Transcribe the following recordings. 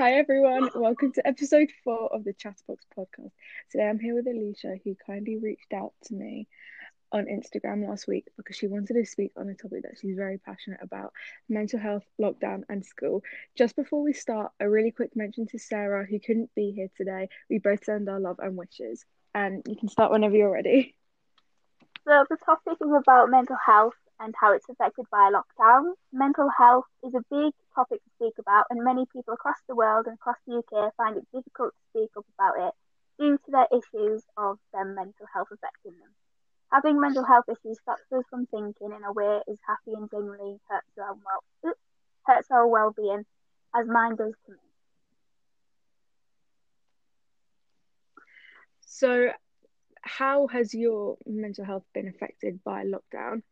Hi everyone, welcome to episode four of the Chatterbox podcast. Today I'm here with Alyssa, who kindly reached out to me on Instagram last week because she wanted to speak on a topic that she's very passionate about mental health, lockdown, and school. Just before we start, a really quick mention to Sarah, who couldn't be here today. We both send our love and wishes, and you can start whenever you're ready. So, the topic is about mental health and how it's affected by lockdown. Mental health is a big topic to speak about, and many people across the world and across the UK find it difficult to speak up about it due to their issues of their mental health affecting them. Having mental health issues stops us from thinking in a way is happy and genuinely hurts our well hurts our well being, as mine does to me. So, how has your mental health been affected by lockdown?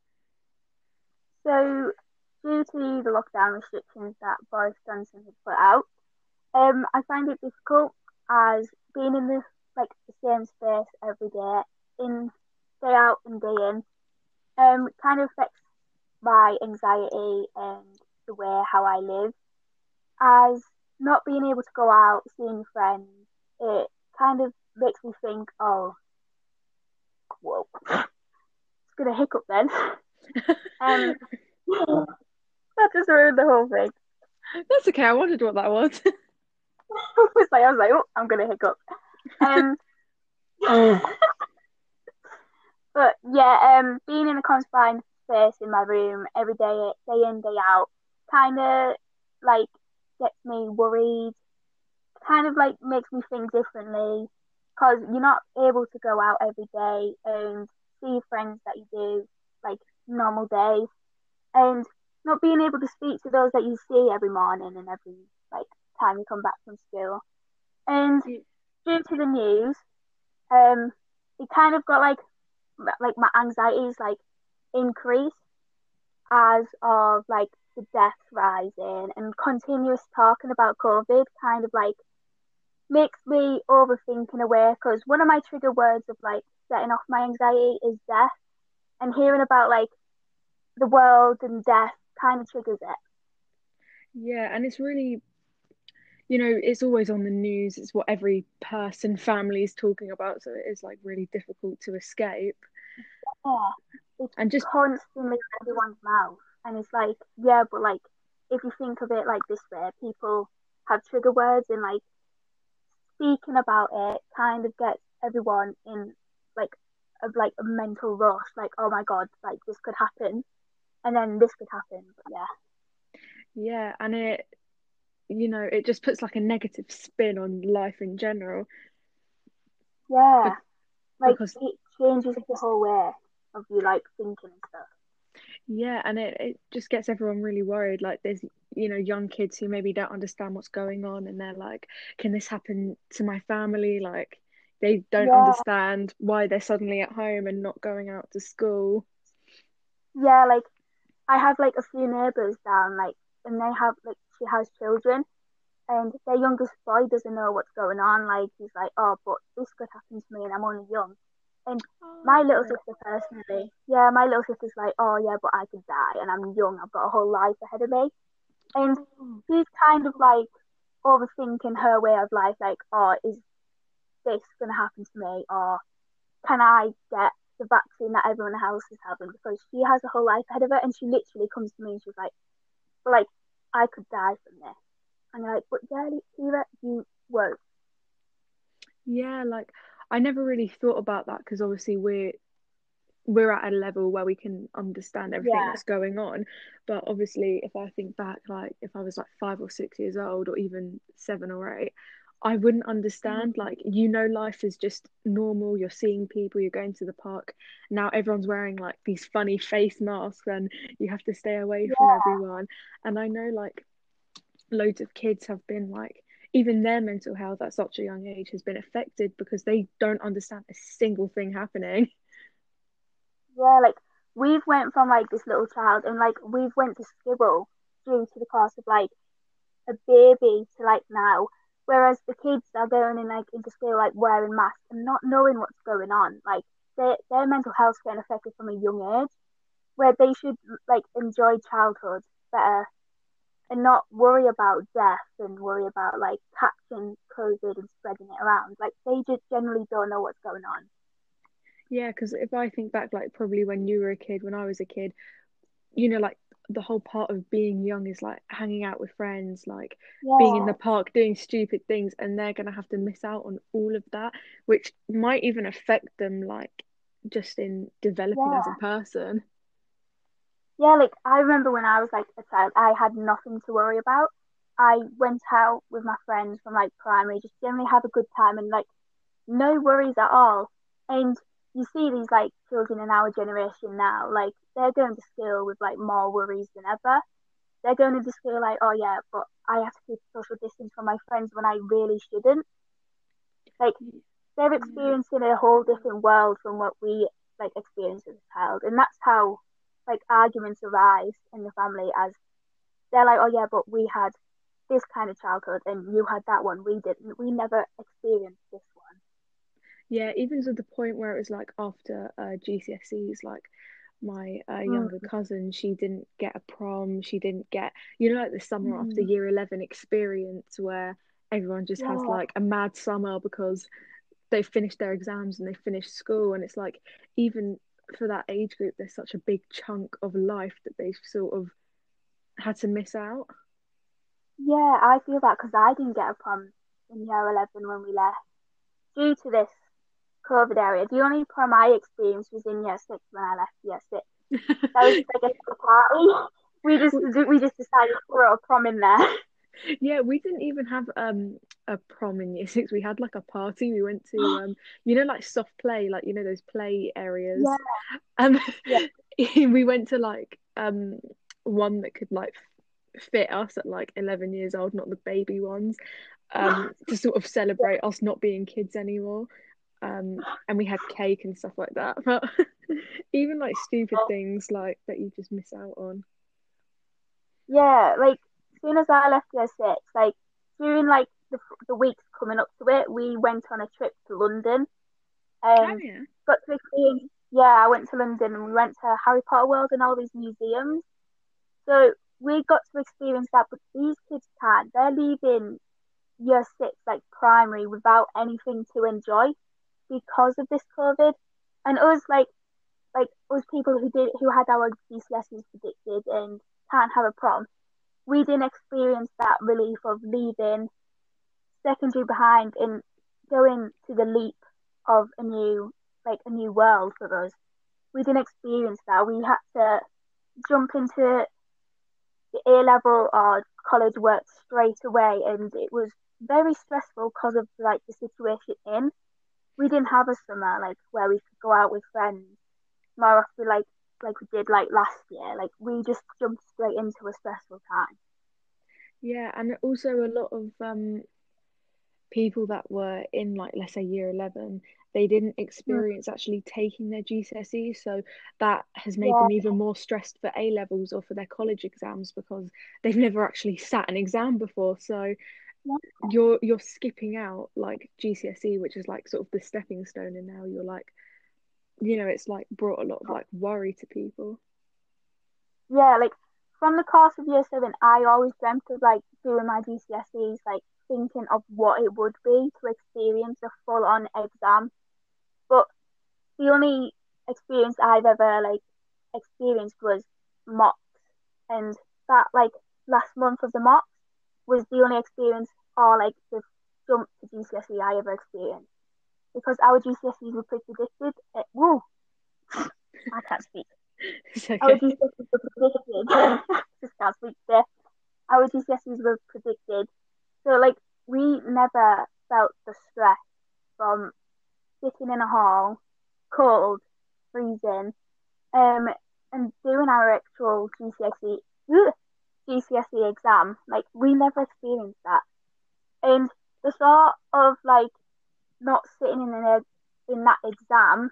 So, due to the lockdown restrictions that Boris Johnson has put out, um, I find it difficult as being in the like the same space every day, in day out and day in, um, kind of affects my anxiety and the way how I live. As not being able to go out, seeing friends, it kind of makes me think, oh, whoa, it's gonna hiccup then. um, that just ruined the whole thing. That's okay. I wondered what that was. like, I was like, oh, I'm gonna hiccup. Um, but yeah, um, being in a confined space in my room every day, day in day out, kind of like gets me worried. Kind of like makes me think differently because you're not able to go out every day and see friends that you do like normal days, and not being able to speak to those that you see every morning and every like time you come back from school. And due to the news, um, it kind of got like like my anxieties like increased as of like the death rising and continuous talking about COVID kind of like makes me overthink in a way because one of my trigger words of like setting off my anxiety is death and hearing about like the world and death kind of triggers it. Yeah, and it's really, you know, it's always on the news. It's what every person, family is talking about. So it is like really difficult to escape. Yeah, it's and just constantly in everyone's mouth, and it's like, yeah, but like if you think of it like this way, people have trigger words, and like speaking about it kind of gets everyone in like of like a mental rush, like oh my god, like this could happen, and then this could happen. But yeah. Yeah, and it, you know, it just puts like a negative spin on life in general. Yeah, like because... it changes the whole way of you like thinking and stuff. Yeah, and it, it just gets everyone really worried. Like there's you know young kids who maybe don't understand what's going on, and they're like, "Can this happen to my family?" Like they don't yeah. understand why they're suddenly at home and not going out to school. Yeah, like I have like a few neighbors down, like, and they have like she has children, and their youngest boy doesn't know what's going on. Like he's like, oh, but this could happen to me, and I'm only young. And oh, my little sister personally, yeah, my little sister's like, oh yeah, but I could die, and I'm young. I've got a whole life ahead of me, and oh. she's kind of like overthinking her way of life. Like, oh, is this gonna happen to me, or can I get the vaccine that everyone else is having because she has a whole life ahead of her and she literally comes to me and she's like, like, I could die from this. And you're like, but yeah, Kira, you won't. Yeah, like I never really thought about that because obviously we're we're at a level where we can understand everything yeah. that's going on. But obviously, if I think back, like if I was like five or six years old, or even seven or eight, I wouldn't understand. Mm. Like, you know, life is just normal. You're seeing people, you're going to the park. Now everyone's wearing like these funny face masks and you have to stay away yeah. from everyone. And I know like loads of kids have been like, even their mental health at such a young age has been affected because they don't understand a single thing happening. Yeah, like we've went from like this little child and like we've went to Skibble due to the cost of like a baby to like now Whereas the kids are going in like into school like wearing masks and not knowing what's going on. Like their their mental health getting affected from a young age, where they should like enjoy childhood better and not worry about death and worry about like catching COVID and spreading it around. Like they just generally don't know what's going on. Yeah, because if I think back, like probably when you were a kid, when I was a kid, you know, like the whole part of being young is like hanging out with friends, like yeah. being in the park, doing stupid things, and they're gonna have to miss out on all of that, which might even affect them, like just in developing yeah. as a person. Yeah, like I remember when I was like a child, I had nothing to worry about. I went out with my friends from like primary, just generally have a good time and like no worries at all. And you see these like children in our generation now, like they're going to school with like more worries than ever. They're going to school like, oh yeah, but I have to keep social distance from my friends when I really shouldn't. Like they're experiencing a whole different world from what we like experience as a child, and that's how like arguments arise in the family as they're like, oh yeah, but we had this kind of childhood and you had that one. We didn't. We never experienced this. Yeah, even to the point where it was like after uh, GCSEs, like my uh, mm. younger mm. cousin, she didn't get a prom. She didn't get, you know, like the summer mm. after year 11 experience where everyone just yeah. has like a mad summer because they've finished their exams and they finished school. And it's like, even for that age group, there's such a big chunk of life that they've sort of had to miss out. Yeah, I feel that because I didn't get a prom in year 11 when we left due to this COVID area. The only prom I experienced was in year six when I left year six. That was like a party. We just we just decided to throw a prom in there. Yeah, we didn't even have um a prom in year six. We had like a party. We went to um you know like soft play, like you know those play areas. Yeah. Um yeah. we went to like um one that could like fit us at like 11 years old not the baby ones um to sort of celebrate us not being kids anymore um and we had cake and stuff like that but even like stupid things like that you just miss out on. Yeah like as soon as i left year six like during like the, the weeks coming up to it we went on a trip to london. Um oh, yeah. got to experience yeah i went to london and we went to harry potter world and all these museums. So we got to experience that but these kids can't. They're leaving year six like primary without anything to enjoy because of this COVID. And us like like us people who did who had our GCSEs predicted and can't have a prom, we didn't experience that relief of leaving secondary behind and going to the leap of a new like a new world for us. We didn't experience that. We had to jump into the A level or college work straight away, and it was very stressful because of like the situation in we didn't have a summer like where we could go out with friends more often like like we did like last year. Like we just jumped straight into a stressful time. Yeah, and also a lot of um people that were in like let's say year 11 they didn't experience mm. actually taking their GCSE so that has made yeah. them even more stressed for A levels or for their college exams because they've never actually sat an exam before so you're you're skipping out like GCSE, which is like sort of the stepping stone, and now you're like, you know, it's like brought a lot of like worry to people. Yeah, like from the course of year seven, I always dreamt of like doing my GCSEs, like thinking of what it would be to experience a full on exam. But the only experience I've ever like experienced was mocks, and that like last month of the mocks was the only experience or like the jump to GCSE I ever experienced. Because our GCSEs were predicted. At, woo! I can't speak. Okay. Our GCSEs were predicted. just can't speak there. Our GCSEs were predicted. So like we never felt the stress from sitting in a hall, cold, freezing, um, and doing our actual GCSE. GCSE exam. Like we never experienced that, and the thought of like not sitting in an in that exam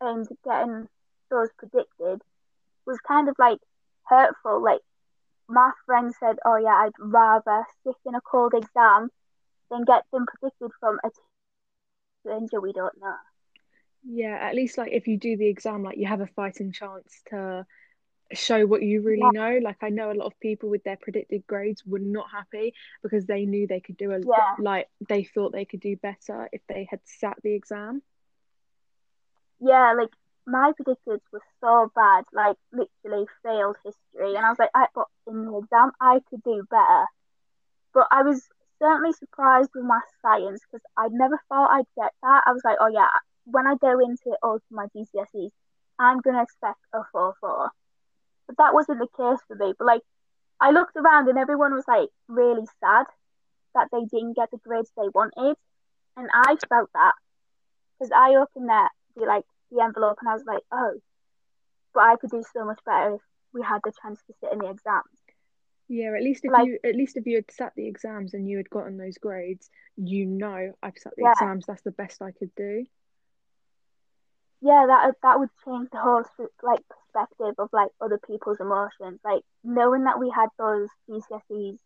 and getting those predicted was kind of like hurtful. Like my friend said, "Oh yeah, I'd rather sit in a cold exam than get them predicted from a stranger we don't know." Yeah, at least like if you do the exam, like you have a fighting chance to show what you really yeah. know. Like I know a lot of people with their predicted grades were not happy because they knew they could do a yeah. like they thought they could do better if they had sat the exam. Yeah, like my predicted was so bad, like literally failed history, and I was like, I but in the exam I could do better. But I was certainly surprised with my science because I never thought I'd get that. I was like, oh yeah, when I go into all to my GCSEs, I'm gonna expect a four four. But that wasn't the case for me. But like, I looked around and everyone was like really sad that they didn't get the grades they wanted, and I felt that because I opened that the like the envelope and I was like, oh, but I could do so much better if we had the chance to sit in the exams. Yeah, at least if like, you at least if you had sat the exams and you had gotten those grades, you know I've sat the yeah. exams. That's the best I could do. Yeah, that that would change the whole like perspective of like other people's emotions. Like knowing that we had those GCSEs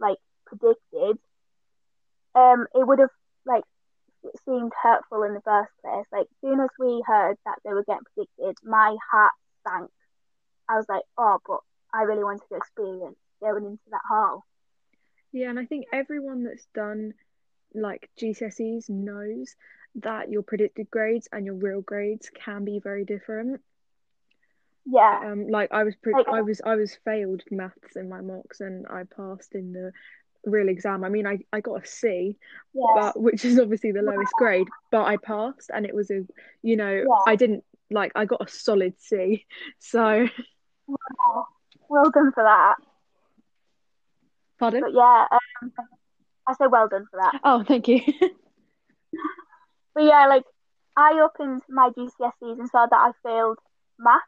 like predicted, um, it would have like seemed hurtful in the first place. Like soon as we heard that they were getting predicted, my heart sank. I was like, oh, but I really wanted to experience going into that hall. Yeah, and I think everyone that's done like GCSEs knows that your predicted grades and your real grades can be very different. Yeah. Um, like I was, pre- like, I was, I was failed maths in my mocks, and I passed in the real exam. I mean, I, I got a C, yes. but which is obviously the lowest grade, but I passed, and it was a, you know, yeah. I didn't like I got a solid C, so. Wow. Well done for that. Pardon? But yeah, um, I say well done for that. Oh, thank you. but yeah, like I opened my GCSEs and saw that I failed math,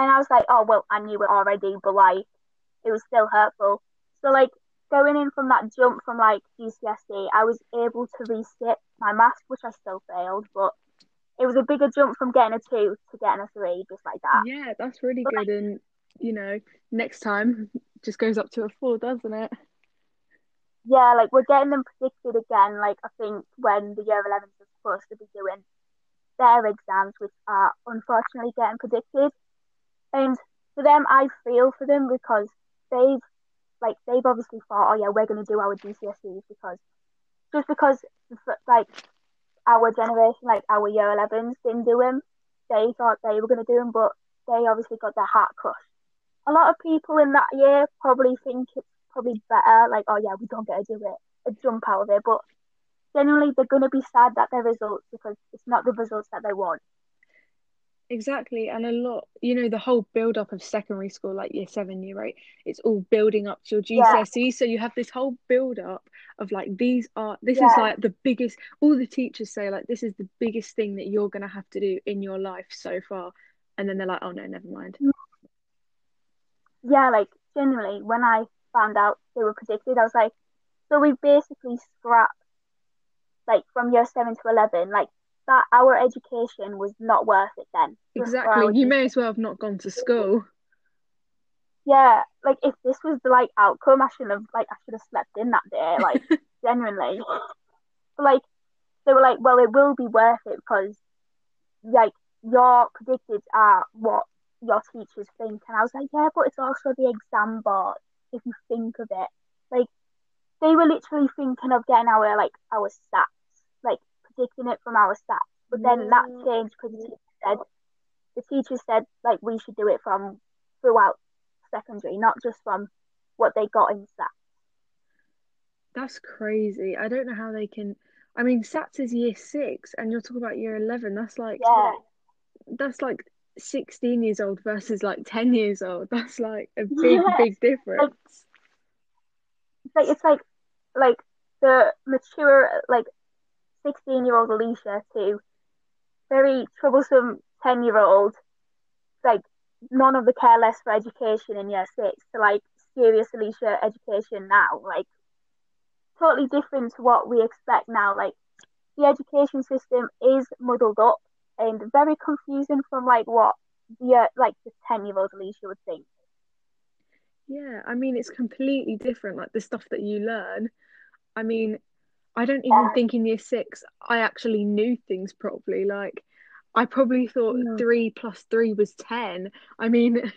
and I was like, oh well, I knew it already, but like it was still hurtful. So like going in from that jump from like GCSE, I was able to resit my math, which I still failed, but it was a bigger jump from getting a two to getting a three, just like that. Yeah, that's really but, good. And you know, next time just goes up to a four, doesn't it? Yeah, like we're getting them predicted again. Like I think when the year 11s are supposed to be doing their exams, which are unfortunately getting predicted, and for them, I feel for them because they've like they've obviously thought, oh yeah, we're going to do our GCSEs because just because like our generation, like our year 11s, didn't do them, they thought they were going to do them, but they obviously got their heart crushed. A lot of people in that year probably think it's probably better, like, oh yeah, we don't get to do it, a jump out of it, but generally they're going to be sad that their results because it's not the results that they want. Exactly, and a lot, you know, the whole build up of secondary school, like year seven, year eight, it's all building up to your GCSE. Yeah. So you have this whole build up of like these are this yeah. is like the biggest. All the teachers say like this is the biggest thing that you're gonna have to do in your life so far, and then they're like, oh no, never mind. Mm. Yeah, like genuinely, when I found out they were predicted, I was like, so we basically scrapped like from year seven to eleven, like that our education was not worth it then. Exactly. You may as well have not gone to school. Yeah, like if this was the like outcome, I shouldn't have like I should have slept in that day, like genuinely. But like they were like, well, it will be worth it because like your predicted are what your teachers think, and I was like, yeah, but it's also the exam board. If you think of it, like they were literally thinking of getting our like our SATs, like predicting it from our SATs. But then that mm. changed because the teacher said the teacher said like we should do it from throughout secondary, not just from what they got in SATs. That's crazy. I don't know how they can. I mean, SATs is year six, and you're talking about year eleven. That's like, yeah, that's like sixteen years old versus like ten years old. That's like a big, yeah. big difference. Like, it's like, like the mature, like 16 year old Alyssa to very troublesome 10 year old, like none of the care less for education in year six to like serious Alyssa education now. Like totally different to what we expect now. Like the education system is muddled up and very confusing from like what the uh, like the 10 year old Alyssa would think. Yeah, I mean it's completely different. Like the stuff that you learn. I mean, I don't even think in year six I actually knew things properly. Like I probably thought three plus three was ten. I mean,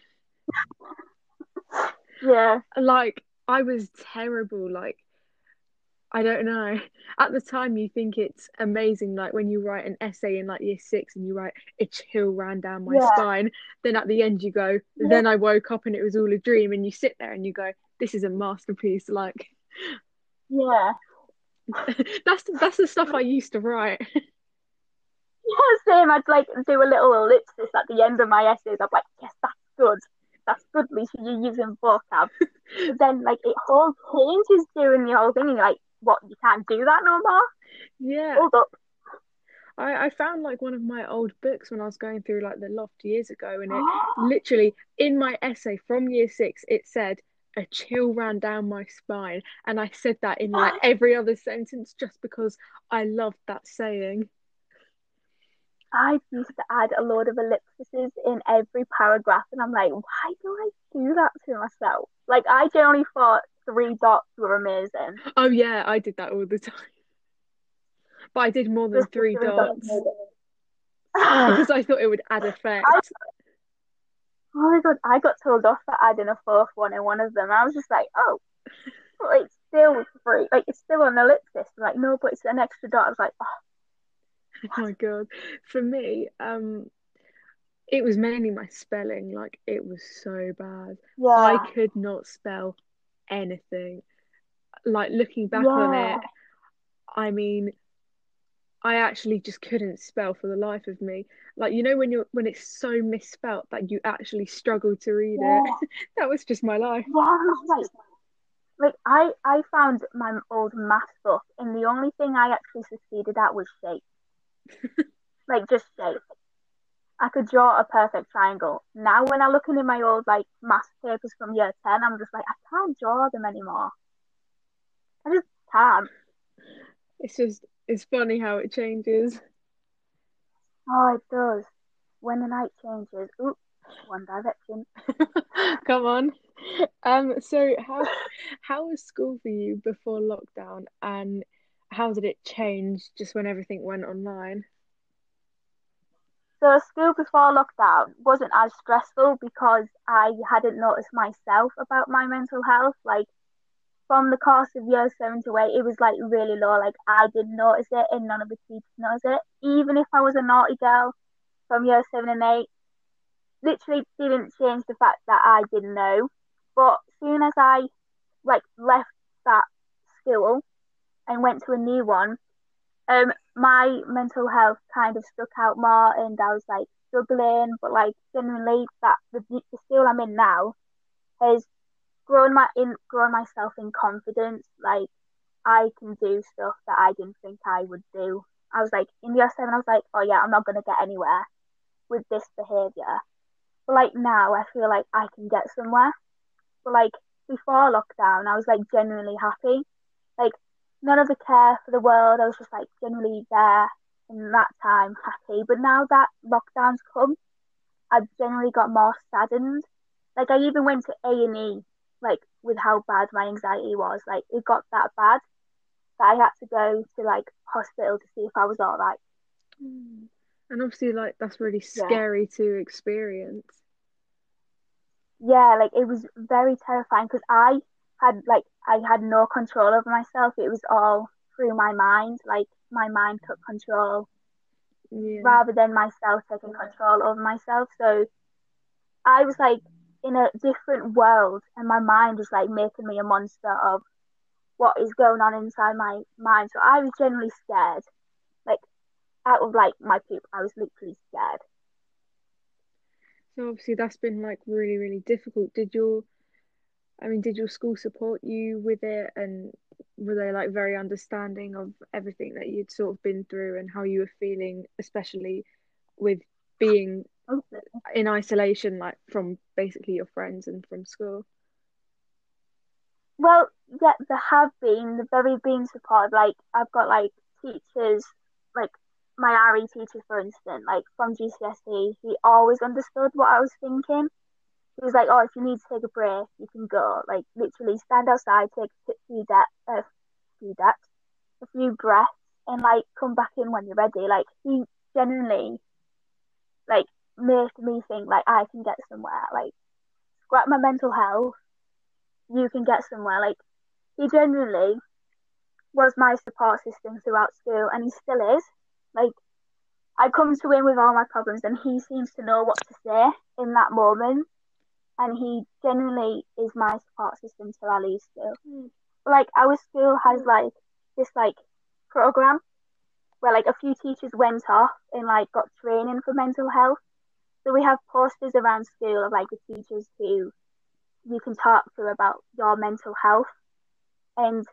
yeah. Like I was terrible. Like I don't know. At the time, you think it's amazing, like when you write an essay in like year six and you write a chill ran down my Yeah. spine. Then at the end, you go, Yeah. then I woke up and it was all a dream. And you sit there and you go, this is a masterpiece. Like Yeah. that's that's the stuff I used to write. Yeah, same. I'd like do a little ellipsis at the end of my essays. I'm like, yes, that's good. That's good, Lisa. You're using vocab. but then, like, it whole changes doing the whole thing. And you're like, what? You can't do that no more? Yeah, Hold up. I I found like one of my old books when I was going through like the loft years ago, and it literally in my essay from year six it said a chill ran down my spine, and I said that in like every other sentence just because I loved that saying. I used to add a load of ellipses in every paragraph, and I'm like, why do I do that to myself? Like, I generally thought three dots were amazing. Oh yeah, I did that all the time. But I did more than the three dots made because I thought it would add effect. I- god, I got told off for adding a fourth one in one of them. I was just like, oh, but it's still free. Like, it's still an ellipsis. Like, no, but it's an extra dot. I was like, oh, Oh my God. For me, um, it was mainly my spelling. Like it was so bad. yeah. I could not spell anything. Like looking back on it, I mean, I actually just couldn't spell for the life of me. Like you know when you're when it's so misspelt that you actually struggle to read Yeah. it. That was just my life. Yeah, like, like I, I found my old math book, and the only thing I actually succeeded at was shape. like just shape. I could draw a perfect triangle. Now, when I look into my old like math papers from year ten, I'm just like, I can't draw them anymore. I just can't. It's just it's funny how it changes. Oh, it does. When the night changes, oop, One Direction. Come on. Um, so how how was school for you before lockdown and how did it change just when everything went online? So school before lockdown wasn't as stressful because I hadn't noticed myself about my mental health. Like from the course of year seven to eight, it was like really low. Like I didn't notice it, and none of the teachers noticed it. Even if I was a naughty girl from year seven and eight, literally didn't change the fact that I didn't know. But soon as I like left that school and went to a new one, um, my mental health kind of stuck out more, and I was like struggling. But like generally, that the, the school I'm in now has grown my in grown myself in confidence. Like I can do stuff that I didn't think I would do. I was like in year seven, I was like, oh yeah, I'm not gonna get anywhere with this behavior. But like now, I feel like I can get somewhere. But like before lockdown, I was like genuinely happy. Like none of the care for the world. I was just like genuinely there in that time, happy. But now that lockdown's come, I've generally got more saddened. Like I even went to A and E, like with how bad my anxiety was. Like it got that bad that I had to go to like hospital to see if I was all right. Mm. And obviously like that's really Yeah. scary to experience. Yeah, like it was very terrifying because I had like I had no control over myself. It was all through my mind. Like my mind took control Yeah. rather than myself taking control over myself. So I was like in a different world, and my mind was like making me a monster of what is going on inside my mind. So I was generally scared, like out of like my poop. I was literally scared. So obviously that's been like really, really difficult. Did your, I mean, did your school support you with it and were they like very understanding of everything that you'd sort of been through and how you were feeling, especially with being in isolation, like from basically your friends and from school? Well, yeah, there have been. They've very been supportive. Like I've got like teachers, like my RE teacher, for instance, like from GCSE, he always understood what I was thinking. He was like, "Oh, if you need to take a break, you can go. Like literally, stand outside, take a few de- uh, few depths, a few breaths, and like come back in when you're ready." Like he genuinely, like made me think like I can get somewhere. Like scrap my mental health, you can get somewhere. Like he genuinely was my support system throughout school, and he still is. Like I come to him with all my problems, and he seems to know what to say in that moment. And he genuinely is my support system till I leave school. Mm. Like our school has like this like program where like a few teachers went off and like got training for mental health. So we have posters around school of like the teachers who you can talk to about your mental health, and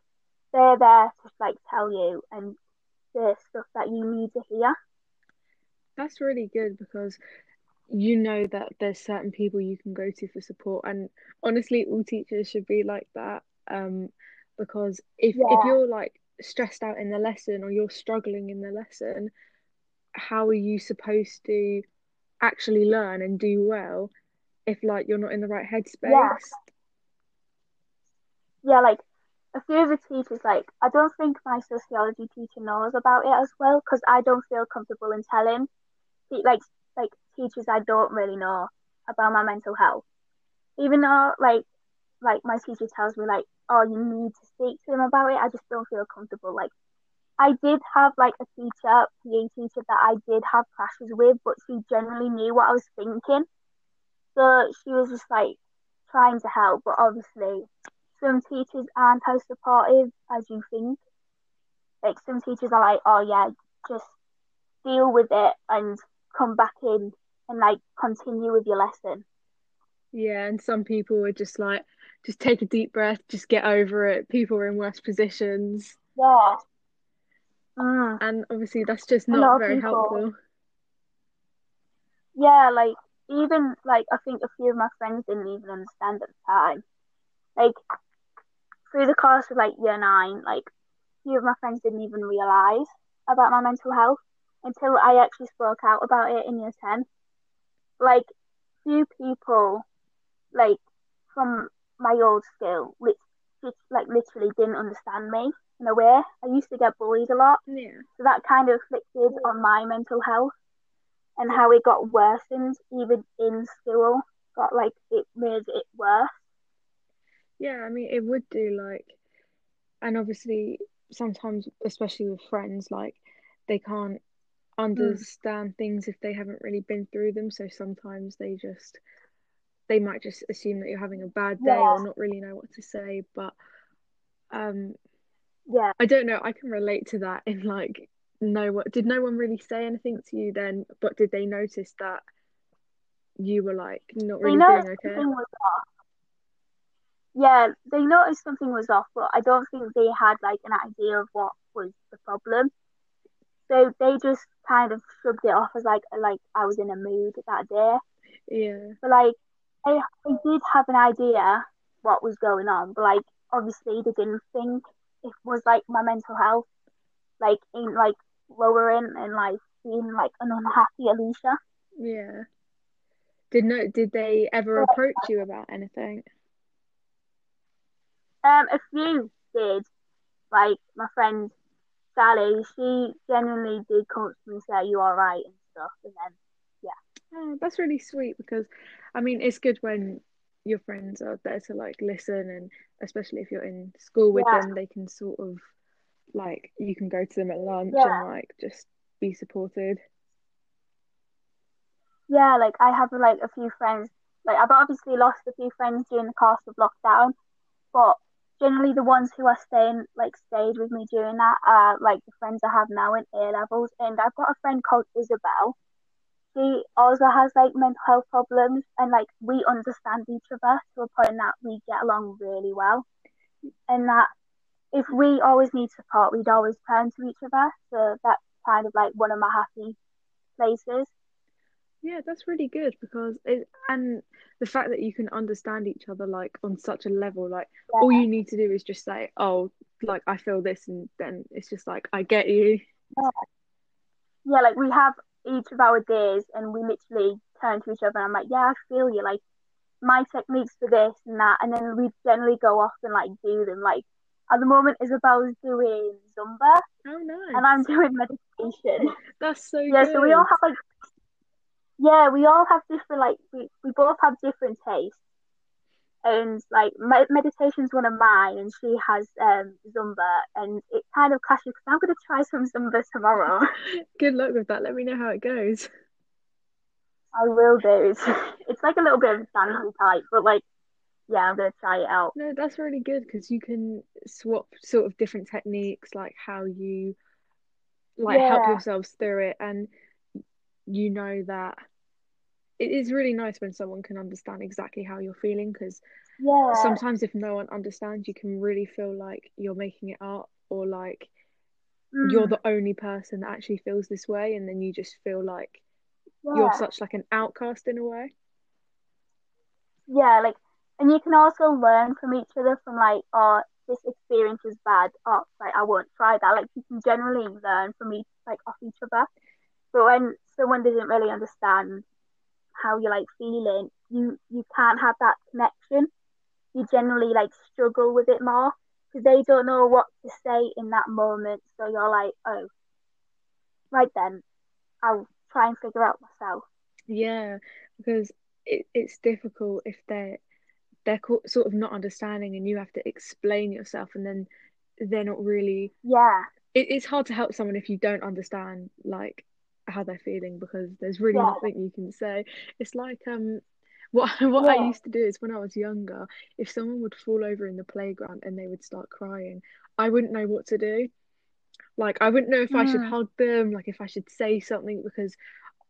they're there to like tell you and the stuff that you need to hear. That's really good because you know that there's certain people you can go to for support, and honestly, all teachers should be like that. Um, because if yeah. if you're like stressed out in the lesson or you're struggling in the lesson, how are you supposed to actually learn and do well if like you're not in the right headspace? Yeah, yeah like a few of the teachers, like I don't think my sociology teacher knows about it as well because I don't feel comfortable in telling, like like teachers I don't really know about my mental health. Even though like like my teacher tells me like, oh, you need to speak to them about it, I just don't feel comfortable. Like I did have like a teacher, PA teacher that I did have clashes with, but she generally knew what I was thinking. So she was just like trying to help, but obviously some teachers aren't as supportive as you think. Like some teachers are like, oh yeah, just deal with it and come back in and like continue with your lesson. Yeah, and some people are just like, just take a deep breath, just get over it. People are in worse positions. Yeah. Mm. And obviously, that's just not very people, helpful. Yeah, like even like I think a few of my friends didn't even understand at the time. Like through the course of like year nine, like a few of my friends didn't even realise about my mental health until I actually spoke out about it in year ten. Like few people, like from my old school, which just like literally didn't understand me in a way. I used to get bullied a lot, yeah. So that kind of affected on my mental health and how it got worsened even in school. Got like it made it worse. Yeah, I mean, it would do like, and obviously, sometimes, especially with friends, like they can't understand mm. things if they haven't really been through them. So sometimes they just, they might just assume that you're having a bad day yeah. or not really know what to say. But, um, yeah, I don't know. I can relate to that in like, no what did no one really say anything to you then? But did they notice that you were like not really doing okay? yeah, they noticed something was off, but I don't think they had like an idea of what was the problem. So they just kind of shrugged it off as like like I was in a mood that day. Yeah. But like I, I did have an idea what was going on, but like obviously they didn't think it was like my mental health, like in like lowering and like being like an unhappy Alyssa. Yeah. Did no did they ever approach you about anything? Um, a few did. Like my friend Sally, she genuinely did come to me and say, "You all right?" and stuff, and then yeah. Oh, that's really sweet because, I mean, it's good when your friends are there to like listen, and especially if you're in school with yeah. them, they can sort of like you can go to them at lunch yeah. and like just be supported. Yeah, like I have like a few friends. Like I've obviously lost a few friends during the course of lockdown, but generally the ones who are staying like stayed with me during that are like the friends I have now in A levels and I've got a friend called Isabel. She also has like mental health problems and like we understand each other to a point that we get along really well. And that if we always need support we'd always turn to each other. So that's kind of like one of my happy places. Yeah, that's really good because it and the fact that you can understand each other like on such a level, like yeah. all you need to do is just say, "Oh, like I feel this," and then it's just like, "I get you." Yeah, yeah like we have each of our days, and we literally turn to each other, and I'm like, "Yeah, I feel you." Like my techniques for this and that, and then we generally go off and like do them. Like at the moment, Isabel's doing Zumba. Oh, nice. And I'm doing meditation. That's so yeah. Good. So we all have like yeah, we all have different like we, we both have different tastes. And like meditation's one of mine, and she has um Zumba, and it kind of clashes because I'm gonna try some Zumba tomorrow. Good luck with that. Let me know how it goes. I will do. It's, it's like a little bit of dancing type, but like, yeah, I'm gonna try it out. No, that's really good because you can swap sort of different techniques, like how you like yeah. help yourselves through it, and you know that it is really nice when someone can understand exactly how you're feeling because yeah. sometimes if no one understands you can really feel like you're making it up or like mm. you're the only person that actually feels this way and then you just feel like yeah. you're such like an outcast in a way yeah like and you can also learn from each other from like oh this experience is bad oh like i won't try that like you can generally learn from each like off each other but when someone doesn't really understand how you're like feeling, you you can't have that connection. You generally like struggle with it more because they don't know what to say in that moment. So you're like, oh, right then, I'll try and figure out myself. Yeah, because it, it's difficult if they're they're sort of not understanding and you have to explain yourself and then they're not really yeah it, it's hard to help someone if you don't understand like how they're feeling because there's really yeah. nothing you can say. It's like um what what yeah. I used to do is when I was younger, if someone would fall over in the playground and they would start crying, I wouldn't know what to do. Like I wouldn't know if I should hug them, like if I should say something because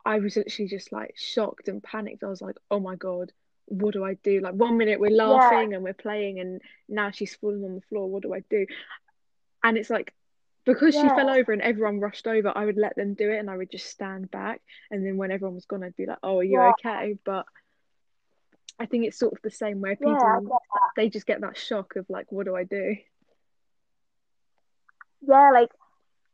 I was literally just like shocked and panicked. I was like, "Oh my god, what do I do?" Like one minute we're laughing yeah. and we're playing and now she's falling on the floor. What do I do? And it's like because yeah. she fell over and everyone rushed over, I would let them do it and I would just stand back. And then when everyone was gone, I'd be like, "Oh, are you yeah. okay?" But I think it's sort of the same way people yeah, they just get that shock of like, "What do I do?" Yeah, like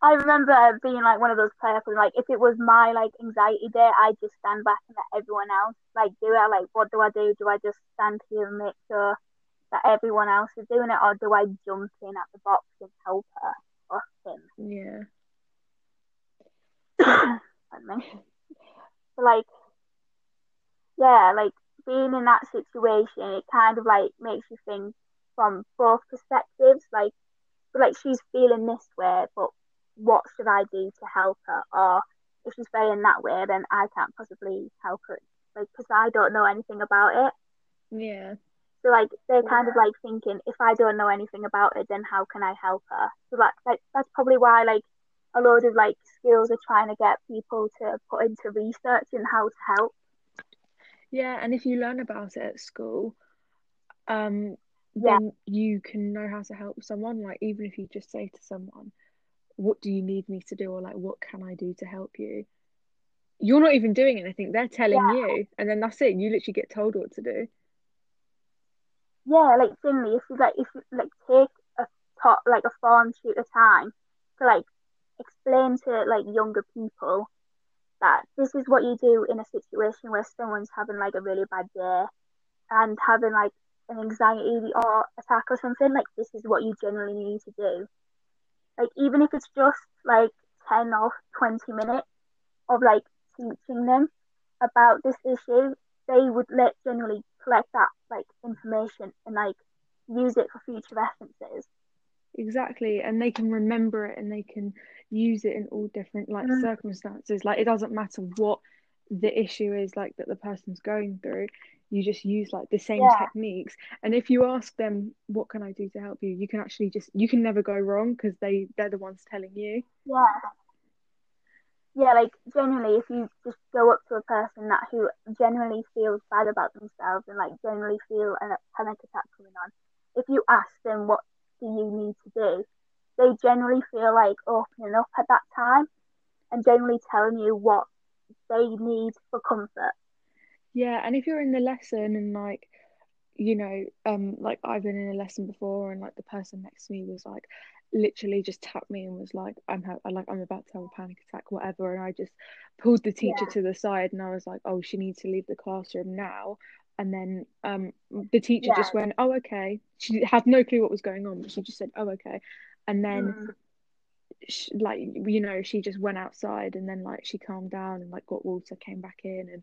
I remember being like one of those players. Like if it was my like anxiety day, I'd just stand back and let everyone else like do it. Like, what do I do? Do I just stand here and make sure that everyone else is doing it, or do I jump in at the box and help her? Yeah. Pardon me. like, yeah, like being in that situation, it kind of like makes you think from both perspectives. Like, like she's feeling this way, but what should I do to help her? Or if she's feeling that way, then I can't possibly help her, like, because I don't know anything about it. Yeah. So like they're kind of like thinking, if I don't know anything about it, then how can I help her? So that like that's probably why like a load of like schools are trying to get people to put into research and how to help. Yeah, and if you learn about it at school, um, then yeah. you can know how to help someone. Like even if you just say to someone, "What do you need me to do?" or like, "What can I do to help you?" You're not even doing anything; they're telling yeah. you, and then that's it. You literally get told what to do yeah, like generally, if you like, if you like take a top, like a form shoot of time to like explain to like younger people that this is what you do in a situation where someone's having like a really bad day and having like an anxiety or attack or something, like this is what you generally need to do. Like even if it's just like ten or twenty minutes of like teaching them about this issue, they would let generally collect that like information and like use it for future references. Exactly, and they can remember it and they can use it in all different like mm. circumstances. Like it doesn't matter what the issue is like that the person's going through you just use like the same yeah. techniques and if you ask them what can i do to help you you can actually just you can never go wrong because they they're the ones telling you yeah yeah, like generally, if you just go up to a person that who generally feels bad about themselves and like generally feel a panic attack coming on, if you ask them what do you need to do, they generally feel like opening up at that time and generally telling you what they need for comfort. Yeah, and if you're in the lesson and like you know, um, like I've been in a lesson before, and like the person next to me was like, literally just tapped me and was like, "I'm ha- like I'm about to have a panic attack, whatever." And I just pulled the teacher yeah. to the side and I was like, "Oh, she needs to leave the classroom now." And then um, the teacher yeah. just went, "Oh, okay." She had no clue what was going on, but she just said, "Oh, okay." And then. Mm. She, like you know she just went outside and then like she calmed down and like got water came back in and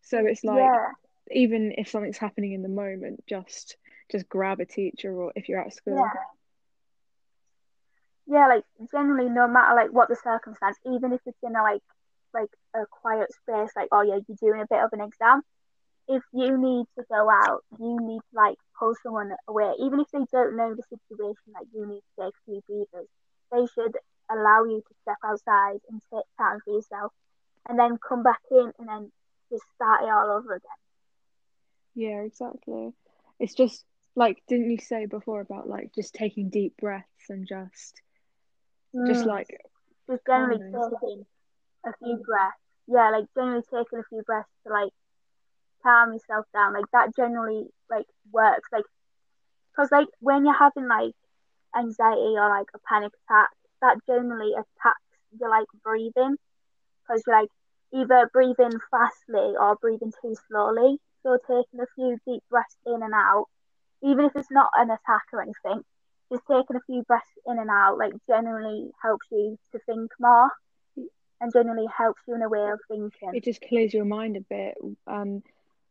so it's like yeah. even if something's happening in the moment just just grab a teacher or if you're at school yeah yeah, like generally, no matter like what the circumstance, even if it's in a like like a quiet space, like oh yeah, you're doing a bit of an exam. If you need to go out, you need to like pull someone away, even if they don't know the situation. Like you need to take a few breathers. They should allow you to step outside and take time for yourself, and then come back in and then just start it all over again. Yeah, exactly. It's just like didn't you say before about like just taking deep breaths and just Mm. Just like just generally taking a few breaths. Yeah, like generally taking a few breaths to like calm yourself down. Like that generally like works. Like because like when you're having like anxiety or like a panic attack, that generally attacks your like breathing because you're like either breathing fastly or breathing too slowly. So taking a few deep breaths in and out, even if it's not an attack or anything, just taking a few breaths in and out like generally helps you to think more and generally helps you in a way of thinking. It just clears your mind a bit and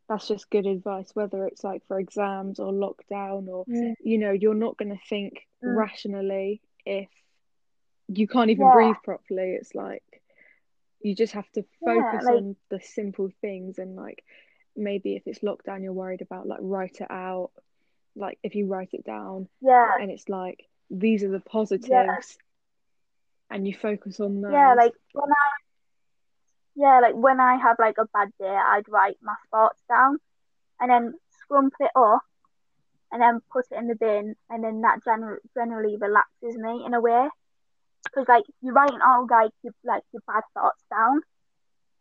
that's just good advice whether it's like for exams or lockdown or mm. you know you're not going to think mm. rationally if you can't even yeah. breathe properly it's like you just have to focus yeah, like, on the simple things and like maybe if it's lockdown you're worried about like write it out like if you write it down yeah. and it's like these are the positives yeah. and you focus on that yeah like when i yeah like when i have like a bad day i'd write my thoughts down and then scrump it up and then put it in the bin and then that gen- generally relaxes me in a way. Because like you're writing all like your, like your bad thoughts down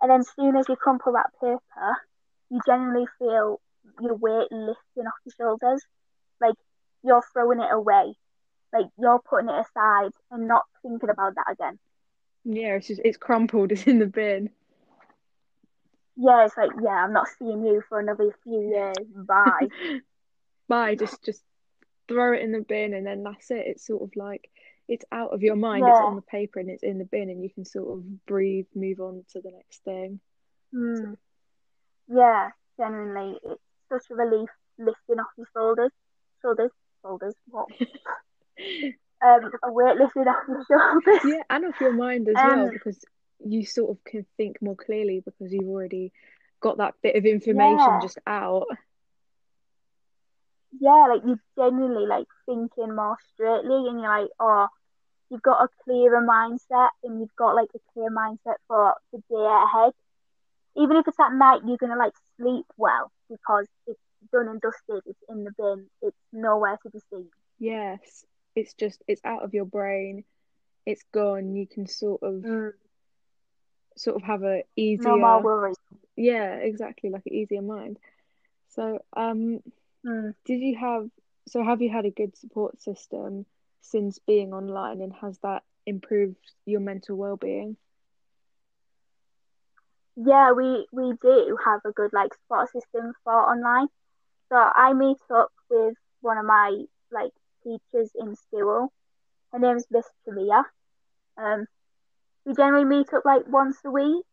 and then soon as you crumple that paper you generally feel your weight lifting off your shoulders. Like you're throwing it away. Like you're putting it aside and not thinking about that again. Yeah, it's just it's crumpled, it's in the bin. Yeah, it's like, yeah, I'm not seeing you for another few years. Bye. Bye. Just just throw it in the bin and then that's it. It's sort of like it's out of your mind, yeah. it's on the paper and it's in the bin and you can sort of breathe, move on to the next thing. Mm. So. Yeah, genuinely. It's such a relief lifting off your shoulders shoulders, shoulders, what? um, a weightlifting off your shoulders. Yeah, and off your mind as um, well, because you sort of can think more clearly because you've already got that bit of information yeah. just out. Yeah, like you're genuinely like thinking more straightly, and you're like, oh, you've got a clearer mindset, and you've got like a clear mindset for the day ahead. Even if it's at night, you're gonna like sleep well because it's done and dusted. It's in the bin. It's nowhere to be seen. Yes, it's just it's out of your brain. It's gone. You can sort of mm. sort of have a easier. No more worries. Yeah, exactly. Like an easier mind. So, um, mm. did you have? So, have you had a good support system since being online, and has that improved your mental well-being? yeah, we we do have a good like support system for online. So I meet up with one of my like teachers in school. Her name is Miss Tamia. Um, we generally meet up like once a week,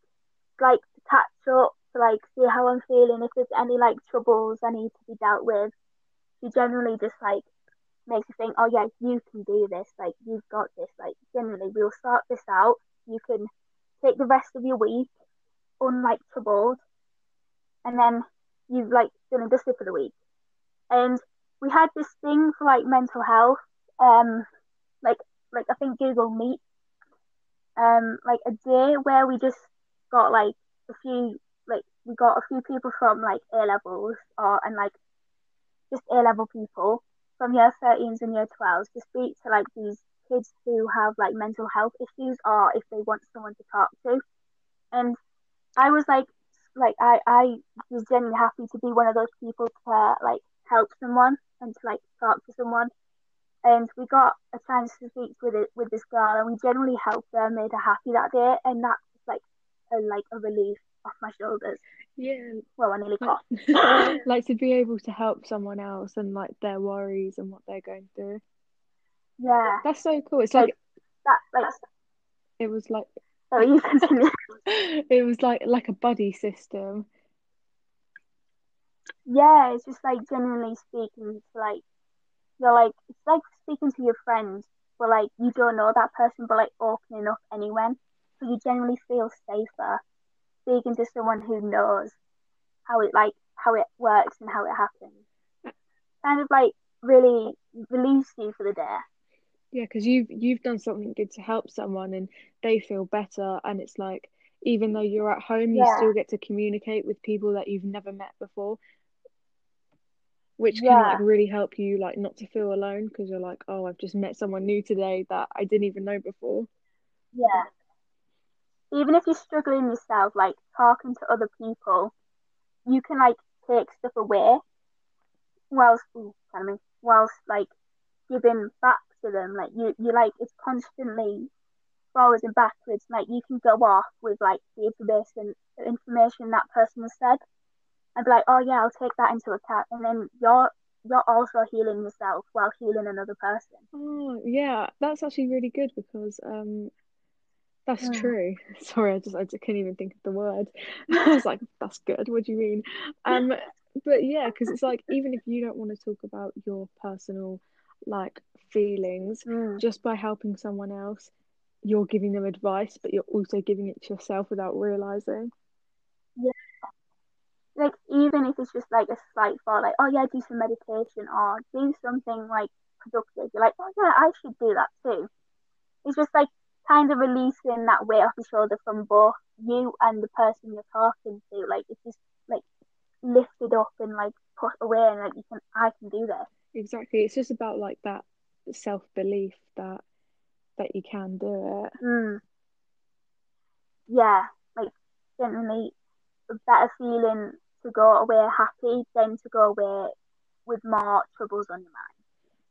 like to catch up, to like see how I'm feeling, if there's any like troubles I need to be dealt with. She generally just like makes me think, oh yeah, you can do this, like you've got this, like generally we'll sort this out. You can take the rest of your week unlike troubled, and then you've like been in dusted for the week. And we had this thing for like mental health, um, like like I think Google Meet, um, like a day where we just got like a few like we got a few people from like A levels or and like just A level people from year 13s and year 12s to speak to like these kids who have like mental health issues or if they want someone to talk to. And I was like like I I was genuinely happy to be one of those people to uh, like help someone and to like talk to someone. And we got a chance to speak with it with this girl, and we generally helped her, made her happy that day, and that's like a like a relief off my shoulders. Yeah. Well, I nearly got like to be able to help someone else and like their worries and what they're going through. Yeah. That's so cool. It's like, like that. Like, it was like Oh, you continue. it was like like a buddy system. Yeah, it's just like generally speaking, like you're like it's like speaking to your friends, but like you don't know that person, but like opening up anyway, so you generally feel safer speaking to someone who knows how it like how it works and how it happens. Kind of like really relieves you for the day. Yeah, because you've you've done something good to help someone and they feel better, and it's like even though you're at home, you still get to communicate with people that you've never met before, which can like really help you like not to feel alone because you're like, oh, I've just met someone new today that I didn't even know before. Yeah. Even if you're struggling yourself, like talking to other people, you can like take stuff away whilst ooh, pardon me, whilst like giving back to them. Like you, you like it's constantly forwards and backwards. Like you can go off with like the information information that person has said and be like, oh yeah, I'll take that into account, and then you're you're also healing yourself while healing another person. Oh, yeah, that's actually really good because um that's Mm. true. Sorry, I just I just couldn't even think of the word. I was like, that's good. What do you mean? Um, but yeah, because it's like even if you don't want to talk about your personal like feelings, Mm. just by helping someone else, you're giving them advice, but you're also giving it to yourself without realizing. Yeah. Like even if it's just like a slight thought, like oh yeah, do some meditation or do something like productive. You're like, oh yeah, I should do that too. It's just like kind of releasing that weight off your shoulder from both you and the person you're talking to. Like it's just like lifted up and like put away, and like you can, I can do this. Exactly. It's just about like that self-belief that that you can do it. Mm. Yeah, like genuinely a better feeling to go away happy than to go away with more troubles on your mind.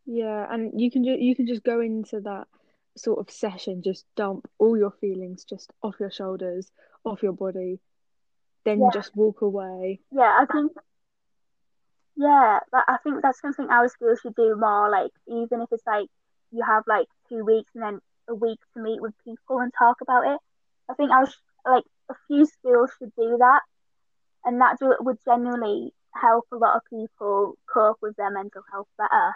Yeah, and you can just you can just go into that sort of session, just dump all your feelings just off your shoulders, off your body, then Yeah. just walk away. Yeah, I think. Yeah, that, I think that's something our school should do more. Like, even if it's like you have like two weeks and then a week to meet with people and talk about it. I think our sh- like a few schools should do that, and that do, would genuinely help a lot of people cope with their mental health better.